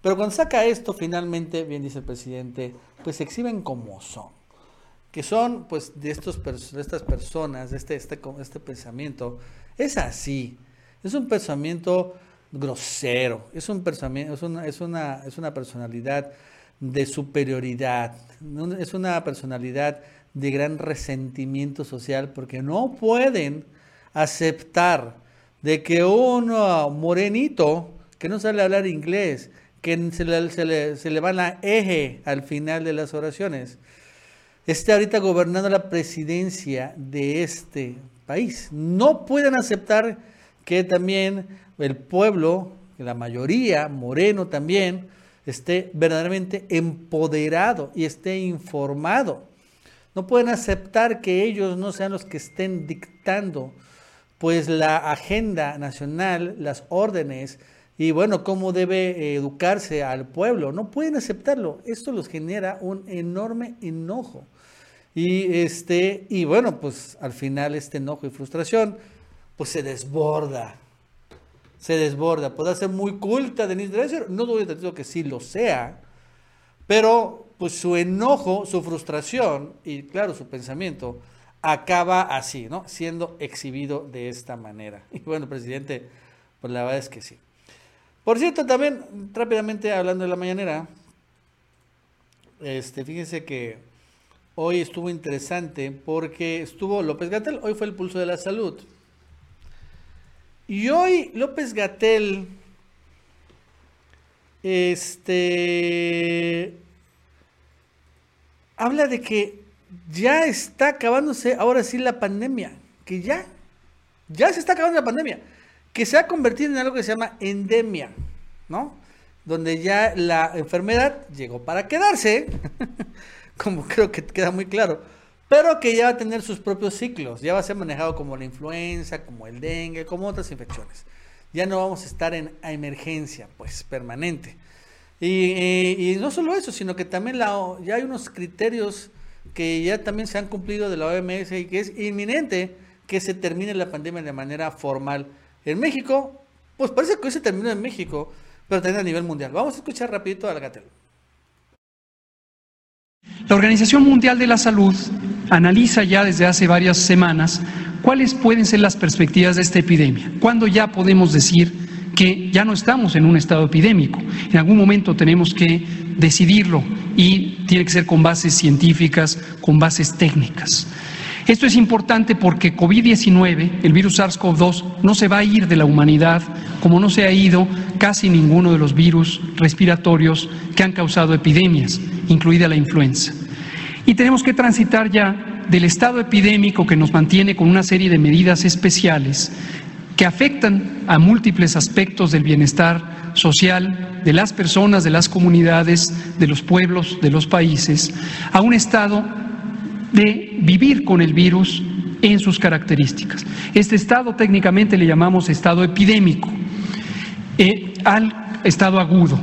Pero cuando saca esto, finalmente, bien dice el presidente, pues se exhiben como son. Que son, pues, de, estos, de estas personas, de este, este, este pensamiento, es así. Es un pensamiento grosero, es un es una, es una, es una personalidad de superioridad, es una personalidad de gran resentimiento social porque no pueden aceptar de que un morenito que no sabe hablar inglés, que se le, se le, se le va la eje al final de las oraciones, esté ahorita gobernando la presidencia de este país. No pueden aceptar que también el pueblo, la mayoría, moreno también, esté verdaderamente empoderado y esté informado. No pueden aceptar que ellos no sean los que estén dictando pues la agenda nacional, las órdenes, y bueno, cómo debe educarse al pueblo. No pueden aceptarlo. Esto los genera un enorme enojo. Y este, y bueno, pues al final este enojo y frustración, pues se desborda. Se desborda. Puede ser muy culta Denise Dresser, no doy que sí lo sea, pero pues su enojo, su frustración y claro, su pensamiento acaba así, ¿no? Siendo exhibido de esta manera. (laughs) Y bueno, presidente, pues la verdad es que sí. Por cierto, también rápidamente hablando de la mañanera, este, fíjense que hoy estuvo interesante porque estuvo López Gatel, hoy fue el pulso de la salud. Y hoy López Gatel, este, habla de que ya está acabándose ahora sí la pandemia, que ya, ya se está acabando la pandemia que se ha convertido en algo que se llama endemia, ¿no? Donde ya la enfermedad llegó para quedarse, (laughs) como creo que queda muy claro, pero que ya va a tener sus propios ciclos, ya va a ser manejado como la influenza, como el dengue, como otras infecciones. Ya no vamos a estar en emergencia, pues, permanente. Y, no solo eso, sino que también ya hay unos criterios que ya también se han cumplido de la OMS y que es inminente que se termine la pandemia de manera formal en México, pues parece que hoy se terminó en México, pero también a nivel mundial. Vamos a escuchar rapidito a la Gatel. La Organización Mundial de la Salud analiza ya desde hace varias semanas cuáles pueden ser las perspectivas de esta epidemia, cuándo ya podemos decir que ya no estamos en un estado epidémico. En algún momento tenemos que decidirlo y tiene que ser con bases científicas, con bases técnicas. Esto es importante porque COVID-19, el virus SARS-CoV-2, no se va a ir de la humanidad como no se ha ido casi ninguno de los virus respiratorios que han causado epidemias, incluida la influenza. Y tenemos que transitar ya del estado epidémico que nos mantiene con una serie de medidas especiales que afectan a múltiples aspectos del bienestar social de las personas, de las comunidades, de los pueblos, de los países, a un estado de vivir con el virus en sus características. Este estado técnicamente le llamamos estado epidémico, eh, al estado agudo.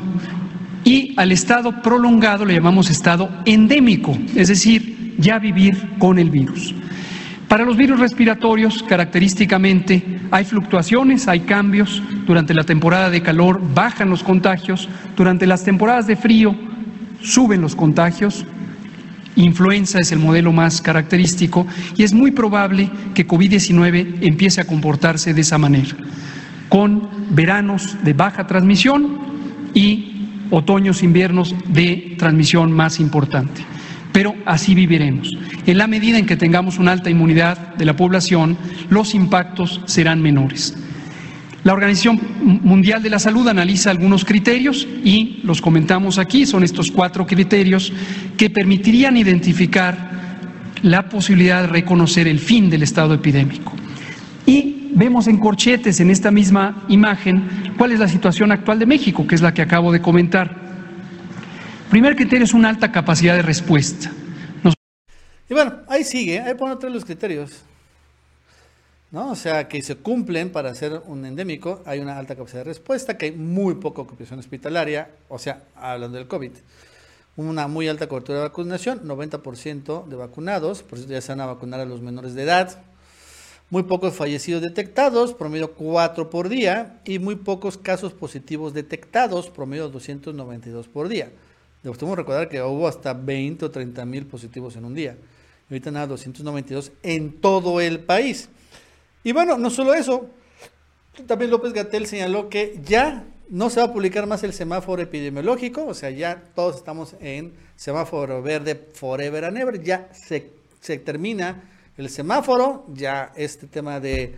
Y al estado prolongado le llamamos estado endémico, es decir, ya vivir con el virus. Para los virus respiratorios, característicamente, hay fluctuaciones, hay cambios. Durante la temporada de calor bajan los contagios, durante las temporadas de frío suben los contagios, Influenza es el modelo más característico y es muy probable que COVID-19 empiece a comportarse de esa manera, con veranos de baja transmisión y otoños, inviernos de transmisión más importante. Pero así viviremos. En la medida en que tengamos una alta inmunidad de la población, los impactos serán menores. La Organización Mundial de la Salud analiza algunos criterios y los comentamos aquí, son estos cuatro criterios que permitirían identificar la posibilidad de reconocer el fin del estado epidémico. Y vemos en corchetes en esta misma imagen cuál es la situación actual de México, que es la que acabo de comentar. Primer criterio es una alta capacidad de respuesta. Y bueno, ahí sigue, ahí pone otros los criterios. ¿no? O sea, que se cumplen para ser un endémico, hay una alta capacidad de respuesta, que hay muy poca ocupación hospitalaria, o sea, hablando del COVID. Una muy alta cobertura de vacunación, 90% de vacunados, por eso ya se van a vacunar a los menores de edad. Muy pocos fallecidos detectados, promedio 4 por día, y muy pocos casos positivos detectados, promedio 292 por día. Debemos recordar que hubo hasta 20 o 30 mil positivos en un día. Ahorita nada, 292 en todo el país. Y bueno, no solo eso, también López Gatel señaló que ya no se va a publicar más el semáforo epidemiológico, o sea, ya todos estamos en semáforo verde forever and ever, ya se, se termina el semáforo, ya este tema de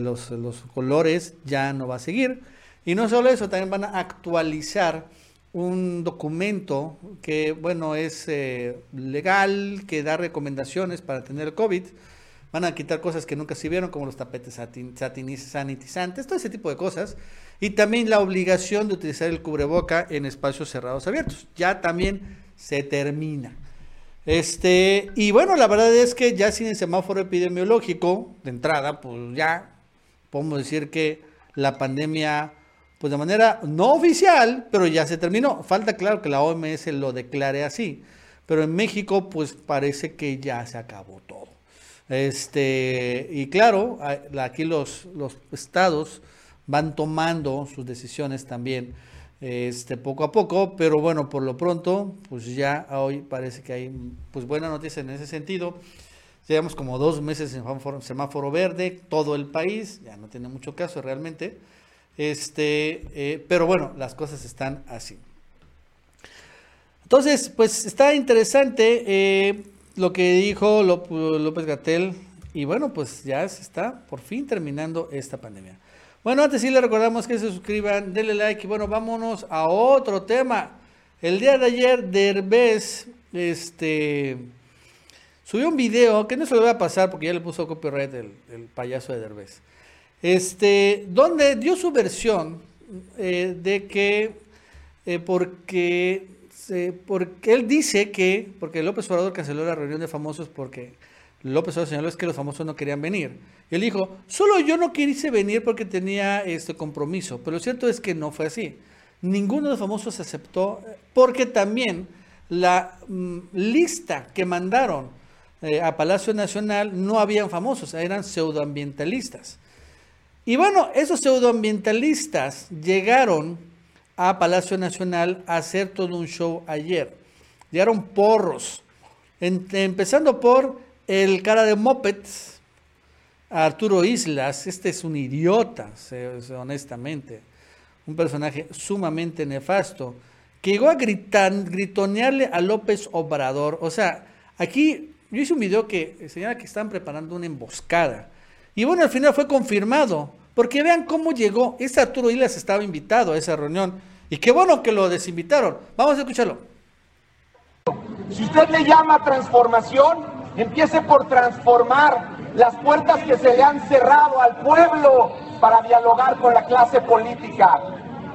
los, colores ya no va a seguir. Y no solo eso, también van a actualizar un documento que, bueno, es eh, legal, que da recomendaciones para tener COVID. Van a quitar cosas que nunca se vieron, como los tapetes sanitizantes, todo ese tipo de cosas. Y también la obligación de utilizar el cubreboca en espacios cerrados abiertos. Ya también se termina. Este, y bueno, la verdad es que ya sin el semáforo epidemiológico, de entrada, pues ya podemos decir que la pandemia, pues de manera no oficial, pero ya se terminó. Falta claro que la OMS lo declare así. Pero en México, pues parece que ya se acabó todo. Este, y claro, aquí los, los estados van tomando sus decisiones también este, poco a poco, pero bueno, por lo pronto, pues ya hoy parece que hay pues buena noticia en ese sentido. Llevamos como dos meses en semáforo, verde, todo el país, ya no tiene mucho caso realmente. Este, eh, pero bueno, las cosas están así. Entonces, pues está interesante eh, lo que dijo López Gatel. Y bueno, pues ya se está por fin terminando esta pandemia. Bueno, antes sí le recordamos que se suscriban, denle like y bueno, vámonos a otro tema. El día de ayer Derbez este, subió un video, que no se lo voy a pasar porque ya le puso copyright el, el payaso de Derbez, este, donde dio su versión eh, de que eh, porque, porque él dice que, porque López Obrador canceló la reunión de famosos porque López Obrador señaló es que los famosos no querían venir. Él dijo, solo yo no quise venir porque tenía este compromiso. Pero lo cierto es que no fue así. Ninguno de los famosos aceptó, porque también la mm, lista que mandaron eh, a Palacio Nacional no habían famosos, eran pseudoambientalistas. Y bueno, esos pseudoambientalistas llegaron a Palacio Nacional a hacer todo un show ayer. Llegaron porros, empezando por el cara de Mopeds, Arturo Islas, este es un idiota, honestamente, un personaje sumamente nefasto, que llegó a gritonearle a López Obrador. O sea, aquí yo hice un video que señala que están preparando una emboscada. Y bueno, al final fue confirmado, porque vean cómo llegó. Este Arturo Islas estaba invitado a esa reunión. Y qué bueno que lo desinvitaron. Vamos a escucharlo. Si usted le llama transformación, Empiece por transformar las puertas que se le han cerrado al pueblo para dialogar con la clase política.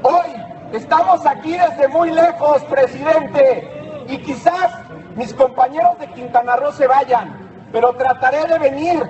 Hoy estamos aquí desde muy lejos, presidente, y quizás mis compañeros de Quintana Roo se vayan, pero trataré de venir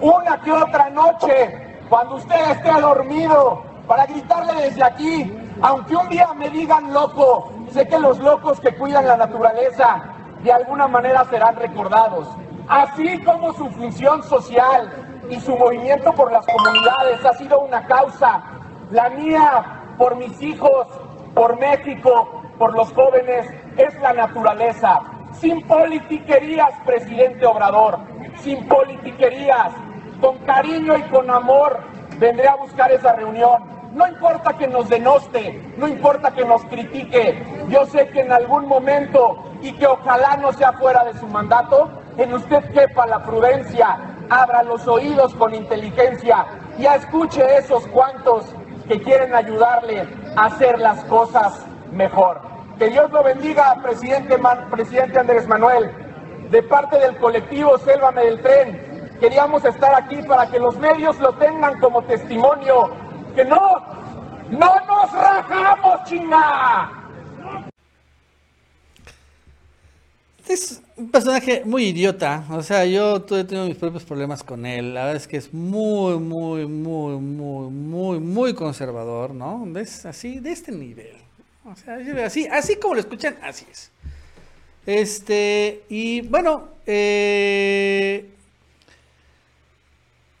una que otra noche cuando usted esté dormido para gritarle desde aquí, aunque un día me digan loco, sé que los locos que cuidan la naturaleza de alguna manera serán recordados así como su función social y su movimiento por las comunidades ha sido una causa, la mía por mis hijos, por México, por los jóvenes, es la naturaleza. Sin politiquerías, presidente Obrador, sin politiquerías, con cariño y con amor vendré a buscar esa reunión. No importa que nos denoste, no importa que nos critique, yo sé que en algún momento, y que ojalá no sea fuera de su mandato, en usted quepa la prudencia, abra los oídos con inteligencia y escuche esos cuantos que quieren ayudarle a hacer las cosas mejor. Que Dios lo bendiga, presidente, presidente Andrés Manuel. De parte del colectivo Sélvame del Tren, queríamos estar aquí para que los medios lo tengan como testimonio. Que no, no nos rajamos, chinga. Es un personaje muy idiota. O sea, yo he tenido mis propios problemas con él. La verdad es que es muy, muy, muy, muy, muy, muy conservador, ¿no? Es así, de este nivel. O sea, así, así como lo escuchan, así es. Este, y bueno, eh,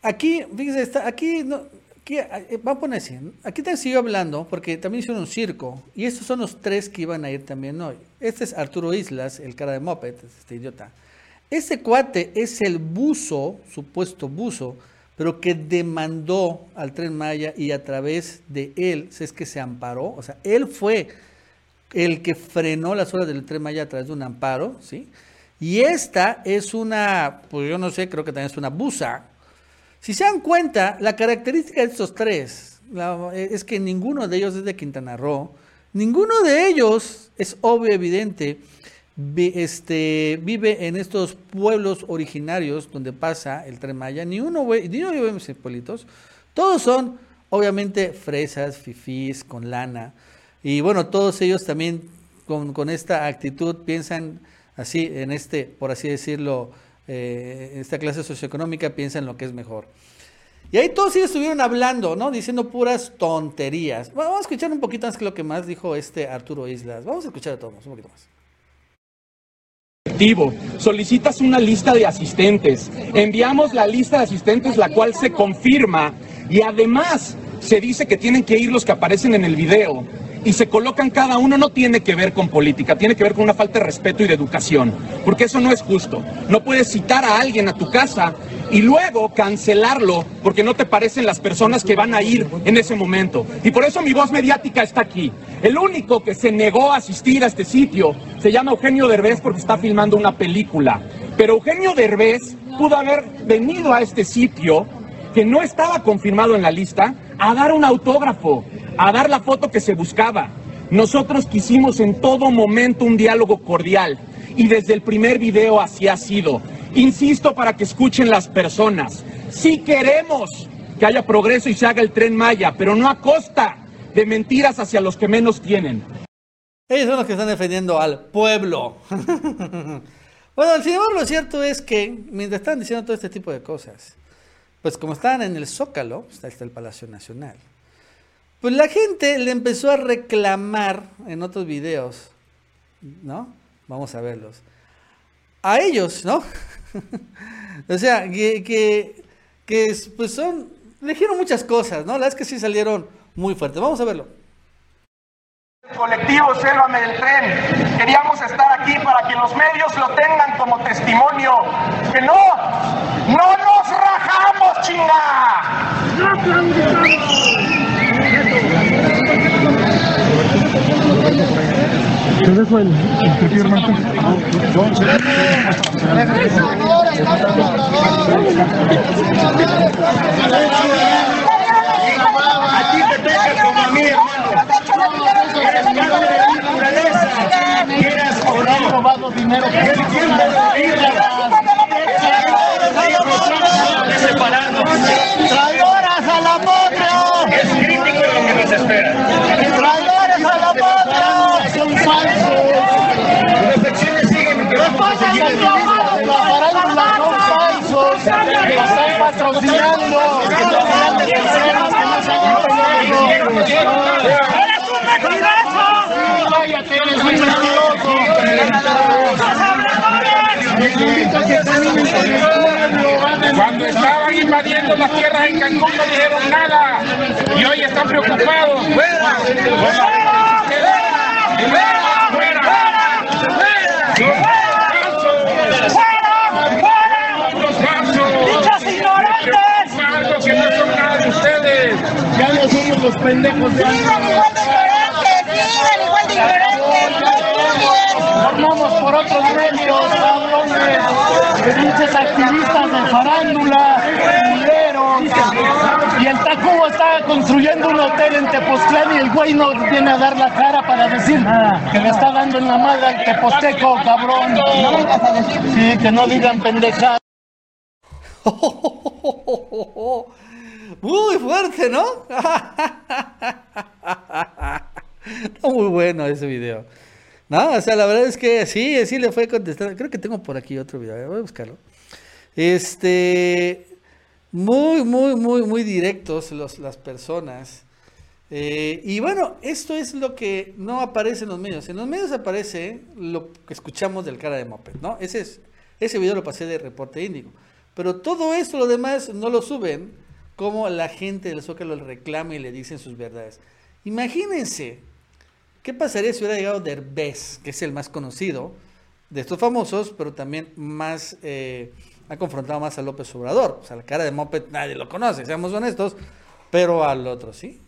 aquí, fíjese, está, aquí, no, aquí, eh, vamos a así, aquí te sigo hablando porque también hicieron un circo y estos son los tres que iban a ir también hoy. Este es Arturo Islas, el cara de moped, este idiota. Este cuate es el buzo, supuesto buzo, pero que demandó al tren Maya y a través de él, es que se amparó, o sea, él fue el que frenó las horas del tren Maya a través de un amparo, ¿sí? Y esta es una, pues yo no sé, creo que también es una busa. Si se dan cuenta, la característica de estos tres es que ninguno de ellos es de Quintana Roo, ninguno de ellos es obvio, evidente, este, vive en estos pueblos originarios donde pasa el tren Maya, ni uno, ni uno vive en esos pueblitos, todos son obviamente fresas, fifís, con lana, y bueno, todos ellos también con esta actitud piensan así, en este, por así decirlo, eh, esta clase socioeconómica, piensan lo que es mejor. Y ahí todos ellos estuvieron hablando, ¿no? Diciendo puras tonterías. Vamos a escuchar un poquito más que lo que más dijo este Arturo Islas. Vamos a escuchar a todos, un poquito más. Solicitas una lista de asistentes. Enviamos la lista de asistentes, la cual se confirma. Y además se dice que tienen que ir los que aparecen en el video y se colocan cada uno no tiene que ver con política, tiene que ver con una falta de respeto y de educación, porque eso no es justo. No puedes citar a alguien a tu casa y luego cancelarlo porque no te parecen las personas que van a ir en ese momento. Y por eso mi voz mediática está aquí. El único que se negó a asistir a este sitio se llama Eugenio Derbez porque está filmando una película. Pero Eugenio Derbez pudo haber venido a este sitio que no estaba confirmado en la lista a dar un autógrafo a dar la foto que se buscaba. Nosotros quisimos en todo momento un diálogo cordial y desde el primer video así ha sido. Insisto para que escuchen las personas. Sí queremos que haya progreso y se haga el tren Maya, pero no a costa de mentiras hacia los que menos tienen. Ellos son los que están defendiendo al pueblo. (laughs) bueno, sin embargo, lo cierto es que mientras están diciendo todo este tipo de cosas, pues como están en el Zócalo, está el Palacio Nacional, pues la gente le empezó a reclamar en otros videos, ¿no? Vamos a verlos. A ellos, ¿no? (laughs) o sea, que, que, pues son, le dijeron muchas cosas, ¿no? Las que sí salieron muy fuertes. Vamos a verlo. Colectivo Sélvame del Tren, queríamos estar aquí para que los medios lo tengan como testimonio. Que no, no nos rajamos, chinga. No ¿Qué fue el, el? A ti te toca como a mí, hermano. Eres parte de la naturaleza. Quieras o no. robado dinero. Separarnos. ¡Traidoras a la patria! Es crítico lo que nos espera. ¡Traidores a la patria! ¡Son falsos! Siguen vamos a seguir falsos, que están patrocinando, que de que no. ¡Eres un mentiroso! ¡Cállate, eres un mentiroso! Cuando estaban invadiendo las tierras en Cancún no dijeron nada y hoy están preocupados. ¡Fuera! que no son nada los pendejos de antes. Formamos por otros medios, cabrones, pinches activistas de farándula, culeros. Y el Tacubo está construyendo un hotel en Tepoztlán y el güey no viene a dar la cara para decir que le está dando en la madre al Teposteco, cabrón. Sí, que no digan pendejadas. (laughs) Muy fuerte, ¿no? (laughs) Está muy bueno ese video. No, o sea, la verdad es que sí, sí le fue contestando. Creo que tengo por aquí otro video, voy a buscarlo. Este, muy, muy, muy, muy directos los, las personas. Eh, y bueno, esto es lo que no aparece en los medios. En los medios aparece lo que escuchamos del cara de Moped, ¿no? Ese, es, ese video lo pasé de Reporte Índigo. Pero todo esto, lo demás, no lo suben como la gente del Zócalo le reclama y le dicen sus verdades. Imagínense, ¿qué pasaría si hubiera llegado Derbez, que es el más conocido de estos famosos, pero también más, eh, ha confrontado más a López Obrador? O sea, la cara de Moped nadie lo conoce, seamos honestos, pero al otro sí.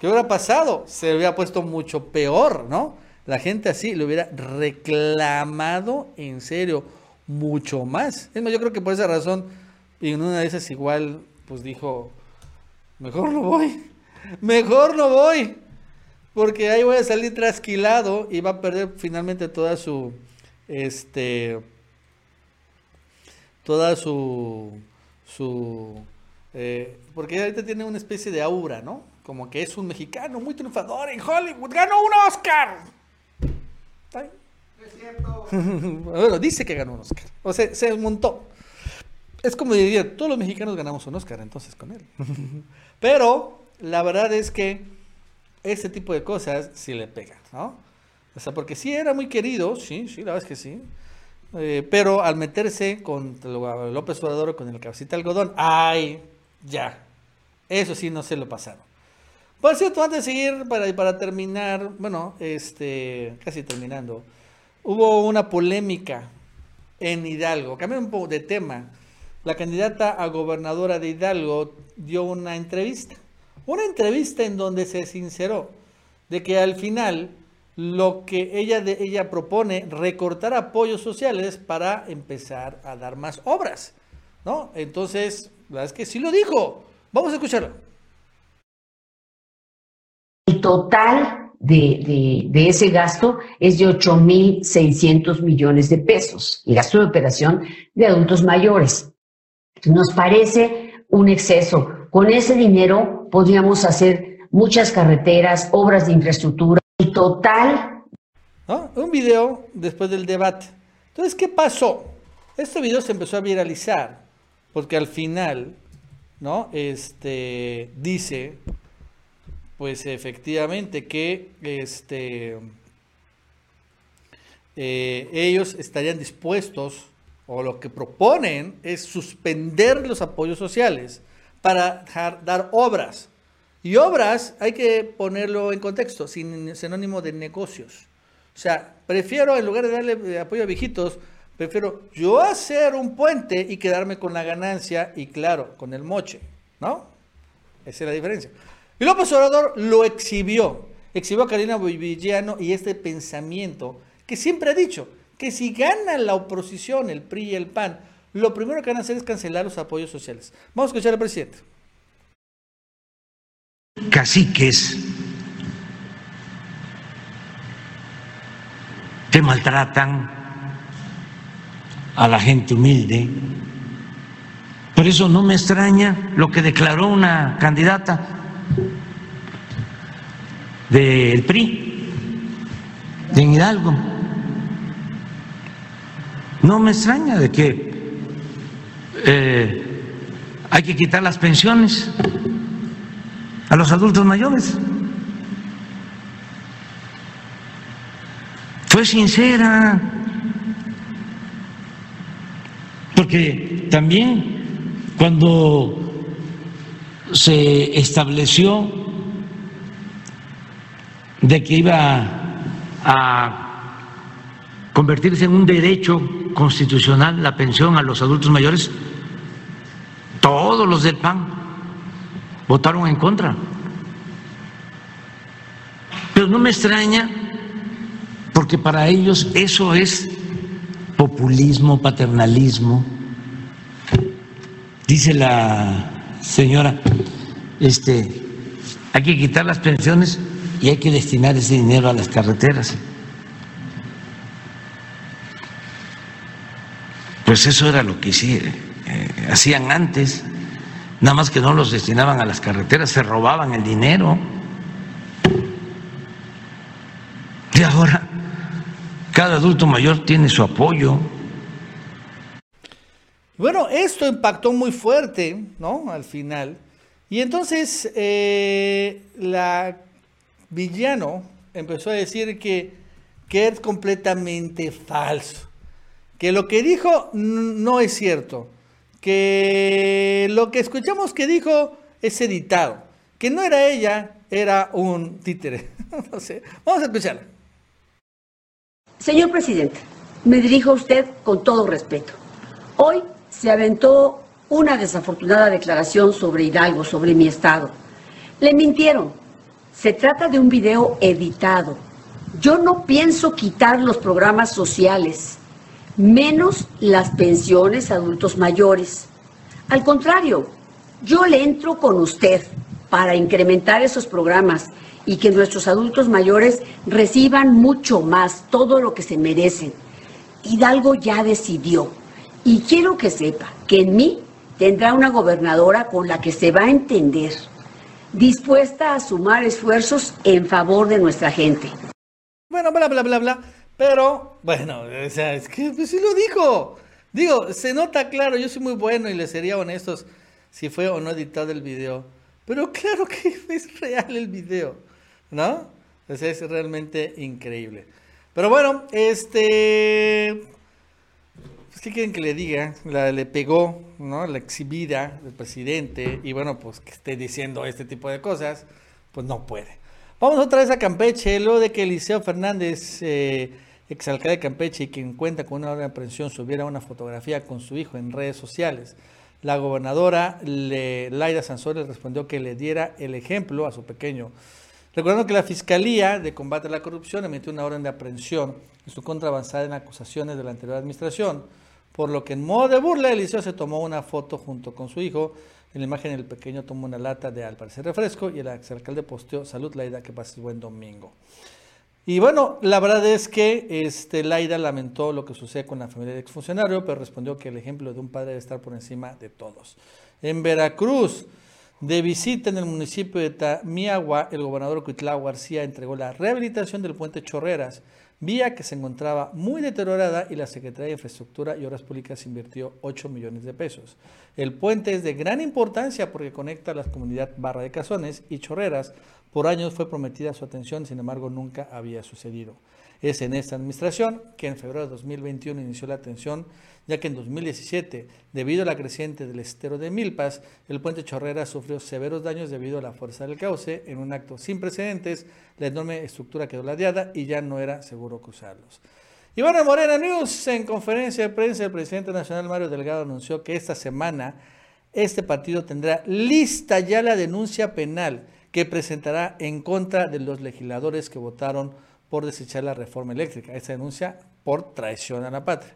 ¿Qué hubiera pasado? Se hubiera puesto mucho peor, ¿no? La gente así le hubiera reclamado en serio mucho más. Es más, yo creo que por esa razón, y en una de esas igual, pues dijo, mejor no voy, mejor no voy, porque ahí voy a salir trasquilado y va a perder finalmente toda su, este, toda su, su, eh, porque ahorita tiene una especie de aura, ¿no? Como que es un mexicano muy triunfador en Hollywood, ganó un Oscar. ¿Está bien? Es cierto. (laughs) bueno, dice que ganó un Oscar. O sea, se montó. Es como diría, todos los mexicanos ganamos un Oscar entonces con él. (laughs) Pero la verdad es que este tipo de cosas sí le pegan, ¿no? O sea, porque sí era muy querido, sí, sí, la verdad es que sí. Eh, pero al meterse con López Obrador con el cabecita algodón, ¡ay! Ya. Eso sí no se lo pasaron. Por cierto, antes de seguir, para, para terminar, bueno, este, casi terminando, hubo una polémica en Hidalgo. Cambié un poco de tema. La candidata a gobernadora de Hidalgo dio una entrevista. Una entrevista en donde se sinceró de que al final lo que ella, de, ella propone, recortar apoyos sociales para empezar a dar más obras. ¿no? Entonces, la verdad es que sí lo dijo. Vamos a escucharlo total de, de, ese gasto es de 8.600 millones de pesos, el gasto de operación de adultos mayores. Nos parece un exceso. Con ese dinero podríamos hacer muchas carreteras, obras de infraestructura. El total. Un video después del debate. Entonces, ¿qué pasó? Este video se empezó a viralizar porque al final, ¿no? Este dice pues efectivamente que este, eh, ellos estarían dispuestos o lo que proponen es suspender los apoyos sociales para dar obras. Y obras hay que ponerlo en contexto, sin sinónimo de negocios. O sea, prefiero, en lugar de darle apoyo a viejitos, prefiero yo hacer un puente y quedarme con la ganancia y claro, con el moche, ¿no? Esa es la diferencia. Y López Obrador lo exhibió, exhibió a Karina Villano y este pensamiento que siempre ha dicho que si gana la oposición, el PRI y el PAN, lo primero que van a hacer es cancelar los apoyos sociales. Vamos a escuchar al presidente. Caciques que maltratan a la gente humilde. Por eso no me extraña lo que declaró una candidata del PRI, de Hidalgo. No me extraña de que eh, hay que quitar las pensiones a los adultos mayores. Fue sincera, porque también cuando se estableció de que iba a convertirse en un derecho constitucional la pensión a los adultos mayores, todos los del PAN votaron en contra. Pero no me extraña, porque para ellos eso es populismo, paternalismo. Dice la señora, este, hay que quitar las pensiones y hay que destinar ese dinero a las carreteras. Pues eso era lo que eh, hacían antes, nada más que no los destinaban a las carreteras, se robaban el dinero. Y ahora cada adulto mayor tiene su apoyo. Bueno, esto impactó muy fuerte, ¿no? Al final. Y entonces eh, la Villano empezó a decir que, que es completamente falso, que lo que dijo no es cierto, que lo que escuchamos que dijo es editado, que no era ella, era un títere. (laughs) no sé, vamos a escucharla. Señor presidente, me dirijo a usted con todo respeto. Hoy se aventó una desafortunada declaración sobre Hidalgo, sobre mi estado. Le mintieron. Se trata de un video editado. Yo no pienso quitar los programas sociales, menos las pensiones a adultos mayores. Al contrario, yo le entro con usted para incrementar esos programas y que nuestros adultos mayores reciban mucho más, todo lo que se merecen. Hidalgo ya decidió y quiero que sepa que en mí tendrá una gobernadora con la que se va a entender, dispuesta a sumar esfuerzos en favor de nuestra gente. Bueno, bla, bla, bla, bla. Pero, bueno, o sea, es que pues, sí lo dijo. Digo, se nota claro, yo soy muy bueno y le sería honestos si fue o no editado el video. Pero claro que (laughs) es real el video, ¿no? O es realmente increíble. Pero bueno, este... Pues, ¿Qué quieren que le diga? La, le pegó, ¿no? La exhibida del presidente y bueno, pues que esté diciendo este tipo de cosas, pues no puede. Vamos otra vez a Campeche, luego de que Eliseo Fernández, eh, exalcalde de Campeche y quien cuenta con una orden de aprehensión, subiera una fotografía con su hijo en redes sociales. La gobernadora le, Laida Sansores respondió que le diera el ejemplo a su pequeño. Recordando que la Fiscalía de Combate a la Corrupción emitió una orden de aprehensión en su contra avanzada en acusaciones de la anterior administración, por lo que en modo de burla Eliseo se tomó una foto junto con su hijo. En la imagen el pequeño tomó una lata de al parecer refresco y el exalcalde posteó Salud Laida, que pase buen domingo. Y bueno, la verdad es que este, Laida lamentó lo que sucede con la familia del exfuncionario, pero respondió que el ejemplo de un padre debe estar por encima de todos. En Veracruz, de visita en el municipio de Tamiagua, el gobernador Cuitlao García entregó la rehabilitación del puente Chorreras, vía que se encontraba muy deteriorada y la Secretaría de Infraestructura y Obras Públicas invirtió 8 millones de pesos. El puente es de gran importancia porque conecta a las comunidades Barra de Cazones y Chorreras por años fue prometida su atención, sin embargo nunca había sucedido. Es en esta administración que en febrero de 2021 inició la atención, ya que en 2017, debido a la creciente del estero de Milpas, el puente Chorrera sufrió severos daños debido a la fuerza del cauce. En un acto sin precedentes, la enorme estructura quedó ladeada y ya no era seguro cruzarlos. Bueno, Morena News, en conferencia de prensa, el presidente nacional Mario Delgado anunció que esta semana este partido tendrá lista ya la denuncia penal que presentará en contra de los legisladores que votaron por desechar la reforma eléctrica. Esta denuncia por traición a la patria.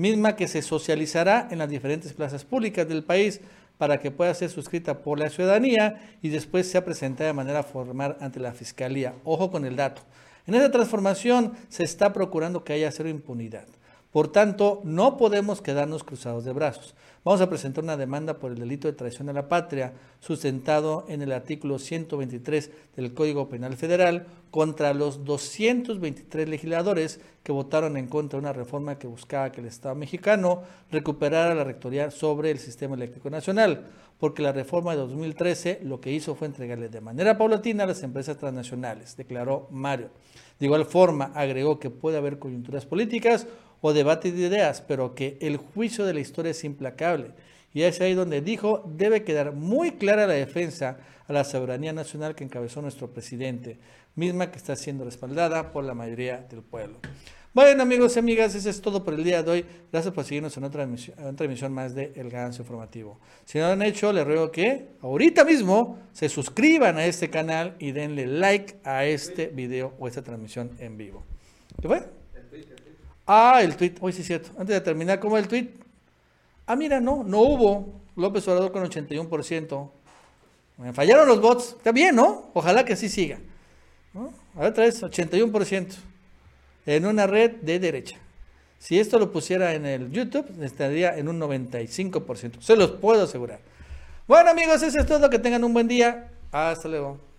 Misma que se socializará en las diferentes plazas públicas del país para que pueda ser suscrita por la ciudadanía y después sea presentada de manera formal ante la Fiscalía. Ojo con el dato. En esta transformación se está procurando que haya cero impunidad. Por tanto, no podemos quedarnos cruzados de brazos. Vamos a presentar una demanda por el delito de traición a la patria, sustentado en el artículo 123 del Código Penal Federal, contra los 223 legisladores que votaron en contra de una reforma que buscaba que el Estado mexicano recuperara la rectoría sobre el sistema eléctrico nacional, porque la reforma de 2013 lo que hizo fue entregarle de manera paulatina a las empresas transnacionales, declaró Mario. De igual forma, agregó que puede haber coyunturas políticas o debate de ideas, pero que el juicio de la historia es implacable. Y es ahí donde dijo, debe quedar muy clara la defensa a la soberanía nacional que encabezó nuestro presidente, misma que está siendo respaldada por la mayoría del pueblo. Bueno amigos y amigas, eso es todo por el día de hoy. Gracias por seguirnos en otra emisión, otra emisión más de El Ganso Informativo. Si no lo han hecho, les ruego que ahorita mismo se suscriban a este canal y denle like a este video o esta transmisión en vivo. ¿Qué fue? Ah, el tweet. Hoy sí es cierto. Antes de terminar, ¿cómo es el tweet? Ah, mira, no, no hubo. López Obrador con 81%. Me fallaron los bots. Está bien, ¿no? Ojalá que así siga. ¿No? A ver, otra vez, 81%. En una red de derecha. Si esto lo pusiera en el YouTube, estaría en un 95%. Se los puedo asegurar. Bueno, amigos, eso es todo. Que tengan un buen día. Hasta luego.